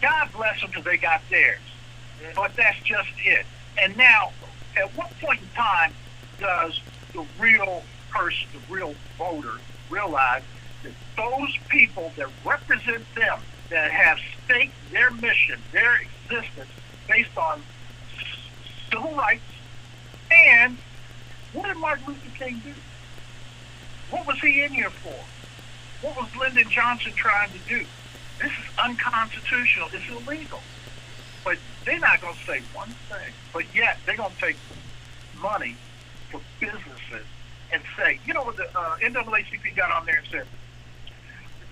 God bless them because they got theirs. But that's just it. And now, at what point in time does the real person, the real voter, realize that those people that represent them, that have staked their mission, their existence based on civil rights, and what did Martin Luther King do? What was he in here for? What was Lyndon Johnson trying to do? This is unconstitutional. It's illegal. But they're not going to say one thing. But yet they're going to take money for businesses and say, you know what the uh, NAACP got on there and said,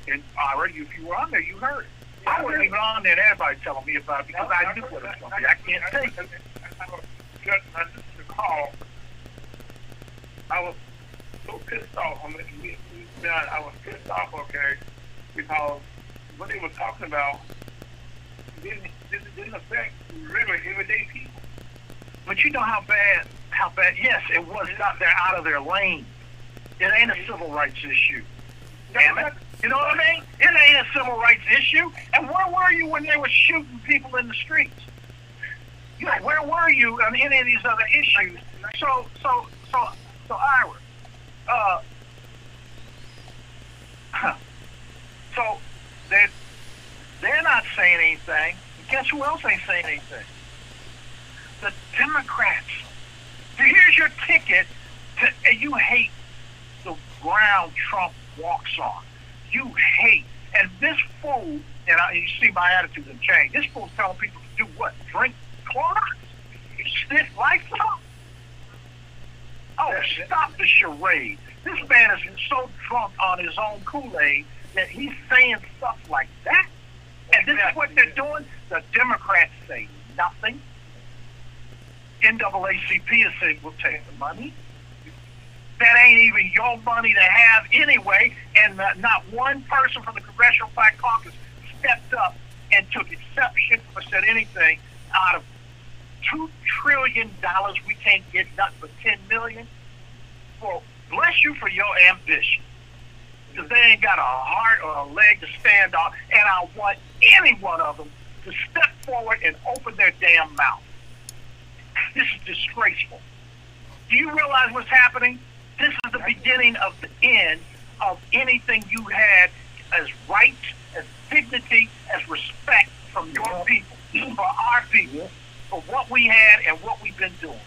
and Ira, if you were on there, you heard it. I wasn't even on there and everybody telling me about it because I knew what it was going to be. I can't take it. I just I recall. I was so pissed off. I mean, we, I was pissed off. Okay, because what they were talking about didn't didn't, didn't affect regular everyday people. But you know how bad, how bad, yes, it was not, they're out of their lane. It ain't a civil rights issue. Damn it. You know what I mean? It ain't a civil rights issue. And where were you when they were shooting people in the streets? You know, where were you on any of these other issues? So, so, so, so, Ira, uh, so they're, they're not saying anything. Guess who else ain't saying anything? The Democrats. Here's your ticket, to, and you hate the ground Trump walks on. You hate, and this fool, and I, you see my attitude has changed. This fool's telling people to do what? Drink Clorox? Sniff Lysol? Oh, stop the charade. This man is so drunk on his own Kool-Aid that he's saying stuff like that. And this is what they're doing. The Democrats say nothing. NAACP is saying we'll take the money. That ain't even your money to have anyway. And not one person from the Congressional Black Caucus stepped up and took exception or said anything out of two trillion dollars. We can't get nothing but ten million. Well, bless you for your ambition because they ain't got a heart or a leg to stand on. And I want any one of them to step forward and open their damn mouth. This is disgraceful. Do you realize what's happening? This is the beginning of the end of anything you had as rights, as dignity, as respect from your people, for our people, for what we had and what we've been doing.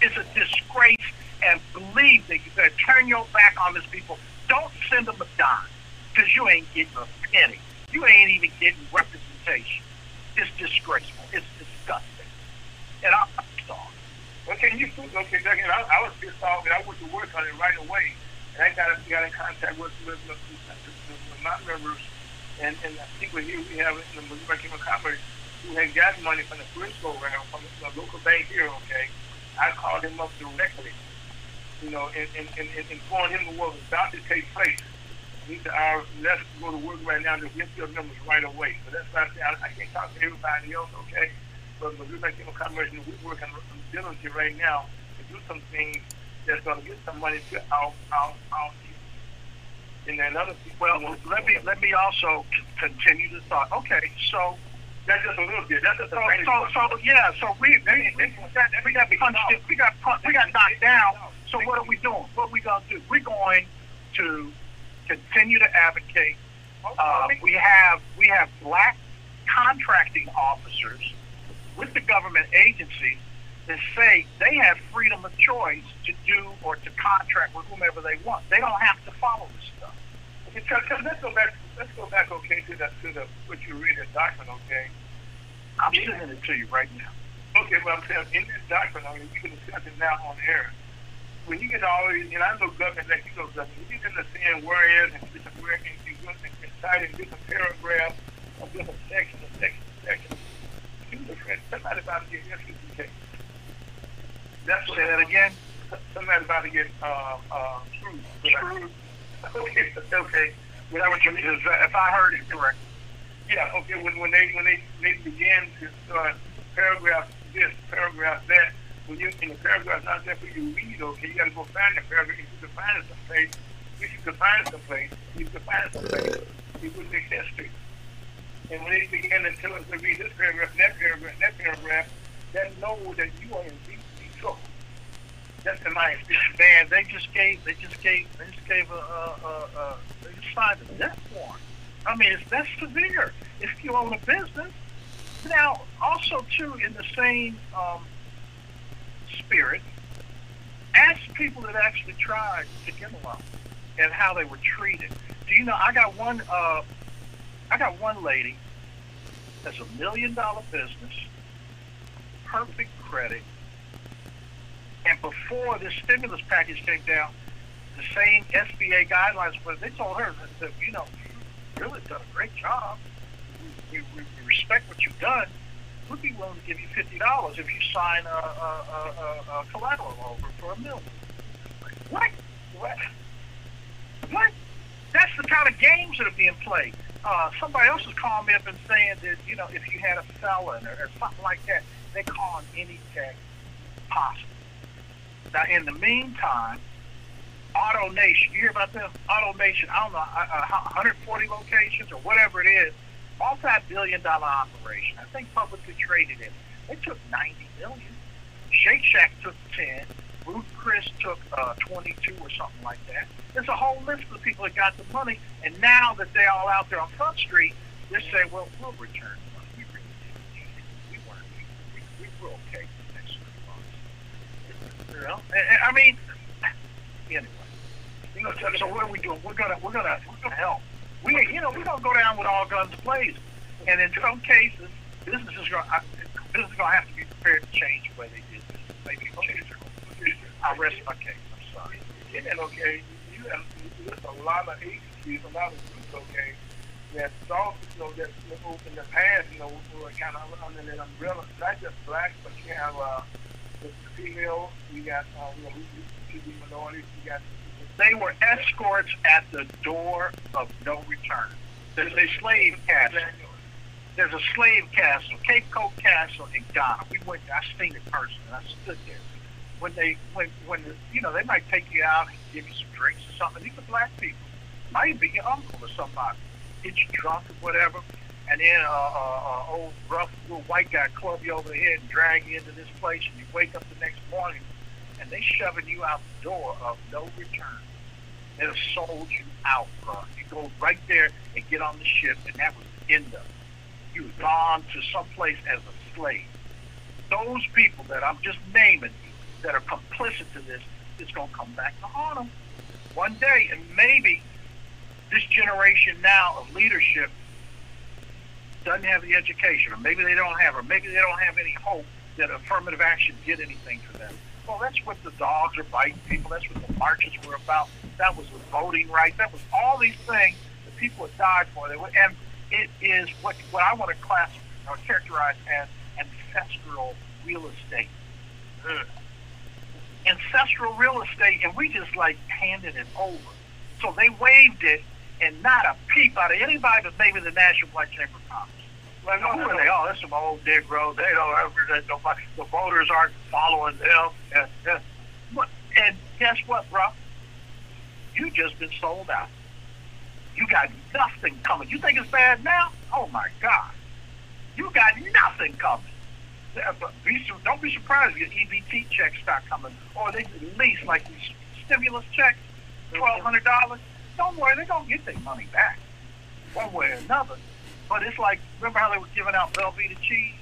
It's a disgrace, and believe that you better turn your back on these people. Don't send them a dime, because you ain't getting a penny. You ain't even getting representation. It's disgraceful. It's disgusting. And I'm sorry. Okay, you okay, Doug, I, I was pissed off, and I went to work on it right away, and I got got in contact with with, with, my members, and and I think with you, we have the Missouri Chamber of Commerce who had gotten money from the Frisco program from the local bank here. Okay, I called him up directly, you know, and and, and, and informed him of what was about to take place. He said, "I let's go to work right now to get your numbers right away." So that's why I say I, I can't talk to everybody else, okay? But Missouri Chamber of Commerce, you we're working on diligently right now to do some things that's going to get some money to our our our people. And then other people. Well, let me let me also continue the thought. Okay, so that's just a little bit. That's just so, a so so yeah. So we we got punched. We got punched, we got knocked down. So what are we doing? What are we gonna do? We're going to continue to advocate. Uh, we have we have black contracting officers with the government agencies that say they have freedom of choice to do or to contract with whomever they want. They don't have to follow this stuff. Because let's go back to Let's go back, okay, to the to the what you read in document, okay. I'm sending it to you right now. Okay, well, I'm saying in this document, I mean, you can discuss it now on air. When you get all these, and I know government, like you know, government, you get to seeing where is and different where and you go and citing different paragraphs of different sections and sections and sections, you different. Somebody about to get SCP That's what Say that again. Somebody about to get uh, uh, screwed. Screwed. Okay, okay. Is that what you? Is that, if I heard it correct? Yeah, okay. When when they when they they begin to start paragraph this, paragraph that, when you in the paragraph not there for you to read, okay, you got to go find the paragraph. If you can find it someplace, if you can find it someplace, you can find it someplace. You put the history. And when they begin to tell us to read this paragraph, that paragraph, that paragraph, then know that you are in deep, deep trouble. That's my experience. Man, they just gave, they just gave, they just gave a, a, a, a they just signed a death warrant. I mean, it's that's severe if you own a business. Now, also too, in the same um, spirit, ask people that actually tried to get a loan and how they were treated. Do you know? I got one. Uh, I got one lady that's a million dollar business, perfect credit, and before this stimulus package came down, the same SBA guidelines, but they told her that, you know, you really done a great job. We, we, we respect what you've done. We'd be willing to give you fifty dollars if you sign a, a, a, a, collateral over for a million. What? What? What? That's the kind of games that are being played. Uh, somebody else is calling me up and saying that you know if you had a felon or, or something like that, they call on any tech possible. Now, in the meantime, AutoNation, you hear about them? AutoNation, I don't know, uh, uh, 140 locations or whatever it is, multi-billion dollar operation. I think publicly traded in. They took 90 million. Shake Shack took 10. Ruth Chris took uh, 22 or something like that. There's a whole list of people that got the money, and now that they're all out there on Front Street, they're saying, well, we'll return the money. We really didn't need it. We weren't. We, we, we were okay for the next three months. Know? I mean, anyway. You know, so, so what are we doing? We're gonna, we're gonna, we're gonna help. We, you know, we're gonna go down with all guns blazing. And in some cases, business is gonna, I- business is gonna have to be prepared to change the way they did business. Maybe change their I rest my case. I'm sorry. And okay, you have a lot of agencies, a lot of groups, okay, that saw, you know, that in the past, you know, were kind of under that umbrella, not just black, but you have uh, They were escorts at the door of no return. There's a slave castle. There's a slave castle, Cape Coast Castle in Ghana. We went. I seen it personally. I stood there. When they, when, when the, you know, they might take you out and give you some drinks or something. These are black people. Might be your uncle or somebody. Get you drunk or whatever, and then a uh, uh, uh, old rough little white guy club you over the head and drag you into this place, and you wake up the next morning, and they shoving you out the door of no return. They sold you out, bro. You go right there and get on the ship, and that was the end of it. You was gone to someplace as a slave. Those people that I'm just naming that are complicit to this is going to come back to haunt them one day, and maybe this generation now of leadership doesn't have the education, or maybe they don't have, or maybe they don't have any hope that affirmative action did anything for them. Well, that's what the dogs are biting people. That's what the marches were about. That was the voting rights. That was all these things that people have died for. And it is what what I want to class or characterize as ancestral real estate. Ugh. Ancestral real estate, and we just like handed it over. So they waived it, and not a peep out of anybody but maybe the National Black Chamber of Commerce. Oh, who are they? Oh, that's some old Negro. They don't represent nobody. The voters aren't following them. And, and, guess what, bro? You just been sold out. You got nothing coming. You think it's bad now? Oh my God! You got nothing coming. Be, don't be surprised if your EBT checks start coming, or they release like these stimulus checks, twelve hundred dollars. Don't worry, they're gonna get their money back, one way or another. But it's like, remember how they were giving out Velveeta cheese?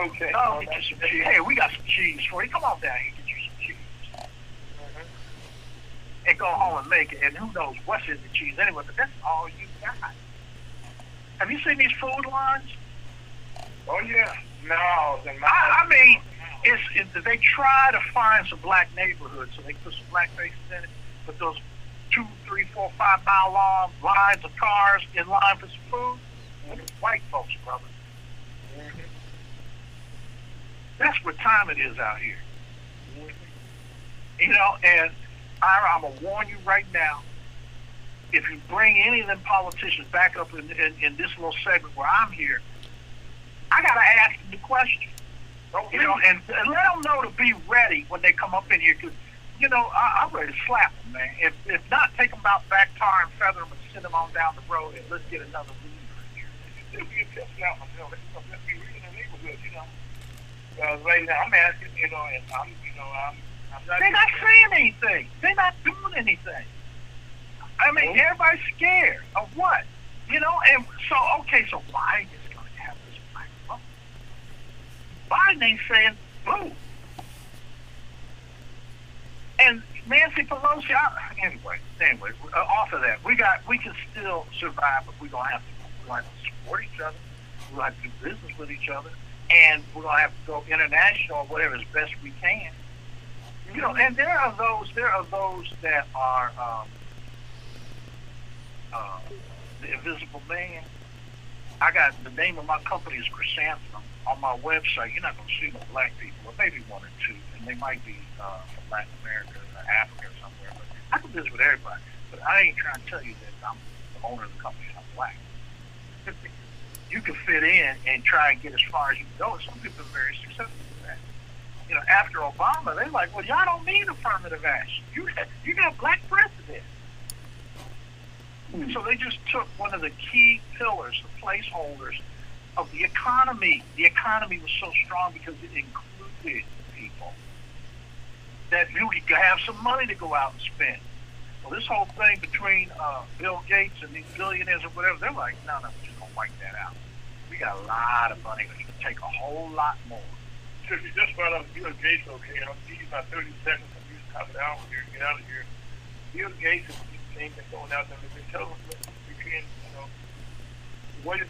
Okay. Oh, get you some cheese. Hey, we got some cheese for you. Come on down here, get you some cheese. And go home and make it. And who knows what's in the cheese anyway, but that's all you got. Have you seen these food lines? Oh yeah. No, I, I mean, it's, it, they try to find some black neighborhoods, so they put some black faces in it. But those two, three, four, five mile long lines of cars in line for some food, white folks, brother. That's what time it is out here. You know, and Ira, I'm gonna warn you right now. If you bring any of them politicians back up in, in, in this little segment where I'm here, I gotta ask them the question. You know, and, and let them know to be ready when they come up in here. Cause, you know, I, I'm ready to slap them, man. If, if not, take them out back, tar and feather them, and send them on down the road, and let's get another leader in here. If we get tested out myself, let's, let's be reading the neighborhood, you know. Uh, right now, I'm asking, you know, and I'm, you know, I'm, I'm not. They're not saying anything. They're not doing anything. I mean, everybody's scared of what? You know, and so, okay, so Biden is going to have this black vote. Biden ain't saying boo. And Nancy Pelosi, I, anyway, anyway, uh, off of that, we got, we can still survive, but we're to have to, we're to have to support each other. To have to do business with each other. And we're to have to go international whatever as best we can. You know, and there are those, there are those that are, um, uh, the Invisible Man. I got the name of my company is Chrysanthemum on my website. You're not to see no black people, or maybe one or two, and they might be uh, from Latin America or Africa or somewhere. But I can visit with everybody. But I ain't trying to tell you that I'm the owner of the company. And you can fit in and try and get as far as you go. And some people are very successful with that. You know, after Obama, they're like, well, y'all don't need affirmative action. You got, you got black president. So they just took one of the key pillars, the placeholders of the economy. The economy was so strong because it included people that you could have some money to go out and spend. Well, this whole thing between uh, Bill Gates and these billionaires or whatever, they're like, no, no, just wipe that out. We got a lot of money. We can take a whole lot more. If you just brought up Bill Gates, okay, I'll give you about 30 seconds of you top it out here, get out of here. Bill Gates is thing going out there. They tell them we can, you know, what is.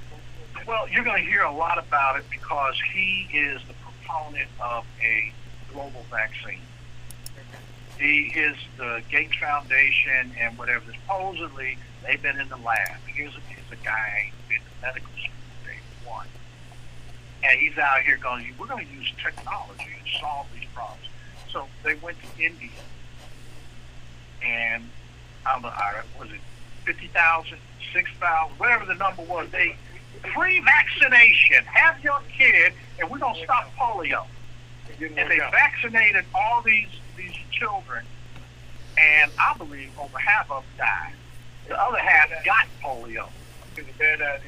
Well, you're going to hear a lot about it because he is the proponent of a global vaccine. He is the Gates Foundation and whatever. Supposedly, they've been in the lab. Here's a, here's a guy who's been in medical school day one. And he's out here going, we're going to use technology to solve these problems. So they went to India. And I don't know, was it 50,000, 6,000, whatever the number was. They free vaccination. Have your kid, and we're gonna stop polio. And they vaccinated all these these children, and I believe over half of them died. The other half got polio.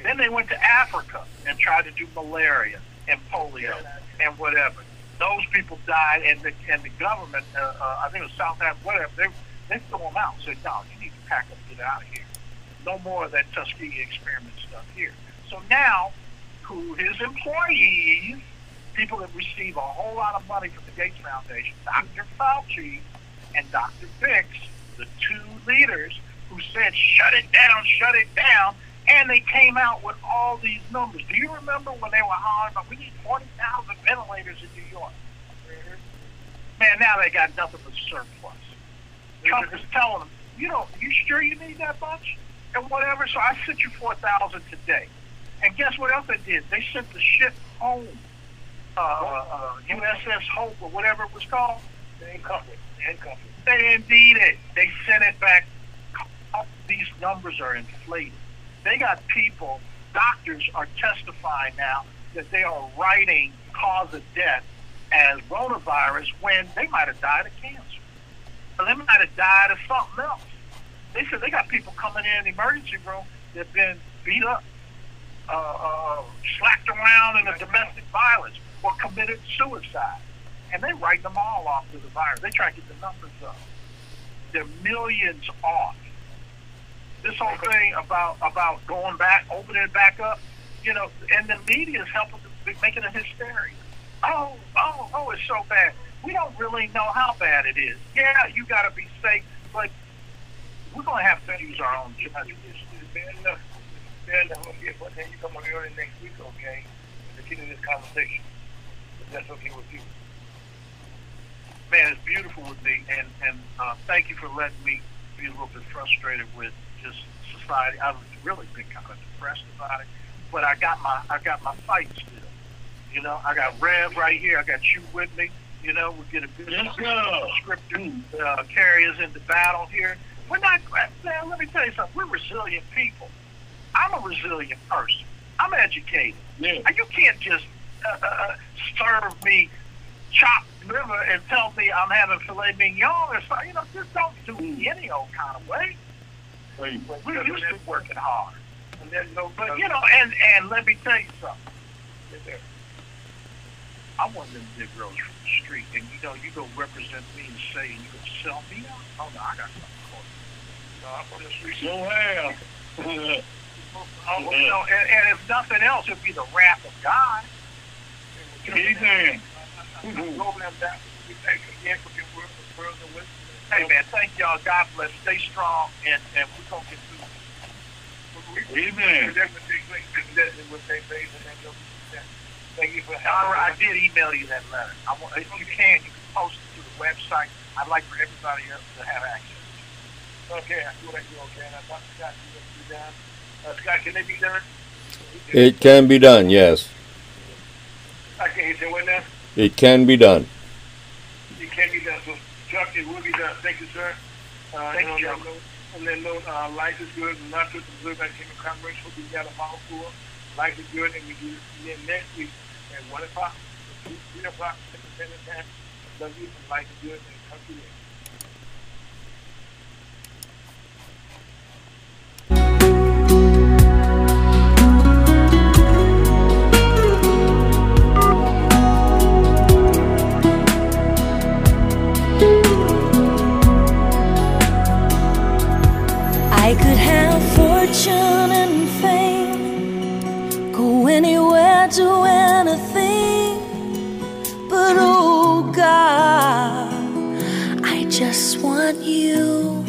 Then they went to Africa and tried to do malaria and polio and whatever. Those people died, and the and the government, uh, uh, I think it was South Africa, whatever, they they threw them out and said, "No, you need to pack up, get out of here. No more of that Tuskegee experiment stuff here." So now, who his employees, people that receive a whole lot of money from the Gates Foundation, Dr. Fauci and Dr. Birx, the two leaders who said, "Shut it down, shut it down." And they came out with all these numbers. Do you remember when they were hollering about we need 40,000 ventilators in New York? Man, now they got nothing but surplus. Trump is telling them, you know, you sure you need that much? And whatever. So I sent you 4,000 today. And guess what else they did? They sent the ship home. Uh, uh, USS Hope or whatever it was called. They ain't covered. They covered. They indeed it. They sent it back. These numbers are inflated. They got people, doctors are testifying now that they are writing cause of death as coronavirus when they might have died of cancer. Or they might have died of something else. They said they got people coming in the emergency room that have been beat up, uh, uh, slapped around in a domestic violence, or committed suicide. And they write them all off to the virus. They try to get the numbers up. They're millions off. This whole thing about about going back, opening it back up, you know, and the media is helping making a hysteria. oh, oh, oh, it's so bad. We don't really know how bad it is. Yeah, you got to be safe, but we're to have to use our own judgment. Fair enough. Okay, but then you come on early next week, okay, continue this conversation. That's okay with you. Man, it's beautiful with me, and and uh, thank you for letting me be a little bit frustrated with just society. I've really been kind of depressed about it, but I got my I got my fight still. You know, I got Rev right here. I got you with me. You know, we get a good Yes, sir. scripture uh, carry us into battle here. We're not, man, let me tell you something. We're resilient people. I'm a resilient person. I'm educated. Yeah. You can't just uh, uh, serve me chopped liver and tell me I'm having filet mignon or something. You know, just don't do me any old kind of way. We're used to working hard. And there's no, But, you know, and, and let me tell you something. I want one of them big girls from the street, and you know, you go represent me and say, and you go sell me out. Oh no, I got something for you. No, I'm from the street. Oh, you know, and, and if nothing else, it'd be the wrath of God. Amen. Mm-hmm. Hey man, thank y'all. God bless. Stay strong, and and we're gonna get through. this. Amen. Thank you for Honor, I did email you that letter. I want, if you can, you can post it to the website. I'd like for everybody else to have access. Okay, I feel like you're okay. And I thought Scott, you would be down. Uh, Scott, can they be done? It can be done, yes. Okay, he said, when now? It can be done. It can be done. So, Chuck, it will be done. Thank you, sir. Uh, Thank and you, on Chuck. that note- On that note, uh, life is good. and Not just observe that King of Congress will be got a mouthful. Life is good, and we do it again next week at 1 o'clock, 2, 3 o'clock, Central Standard Time. Love you, and life is good, and come to you. I fortune and fame, go anywhere, do anything. But oh God, I just want you.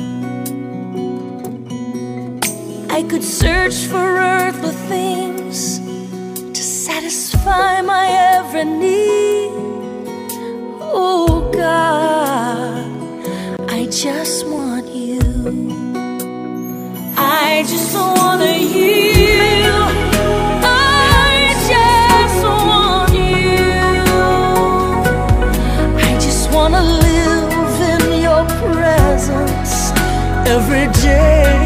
I could search for earthly things to satisfy my every need. Oh God, I just want you. I just wanna you. I just want you. I just wanna live in your presence every day.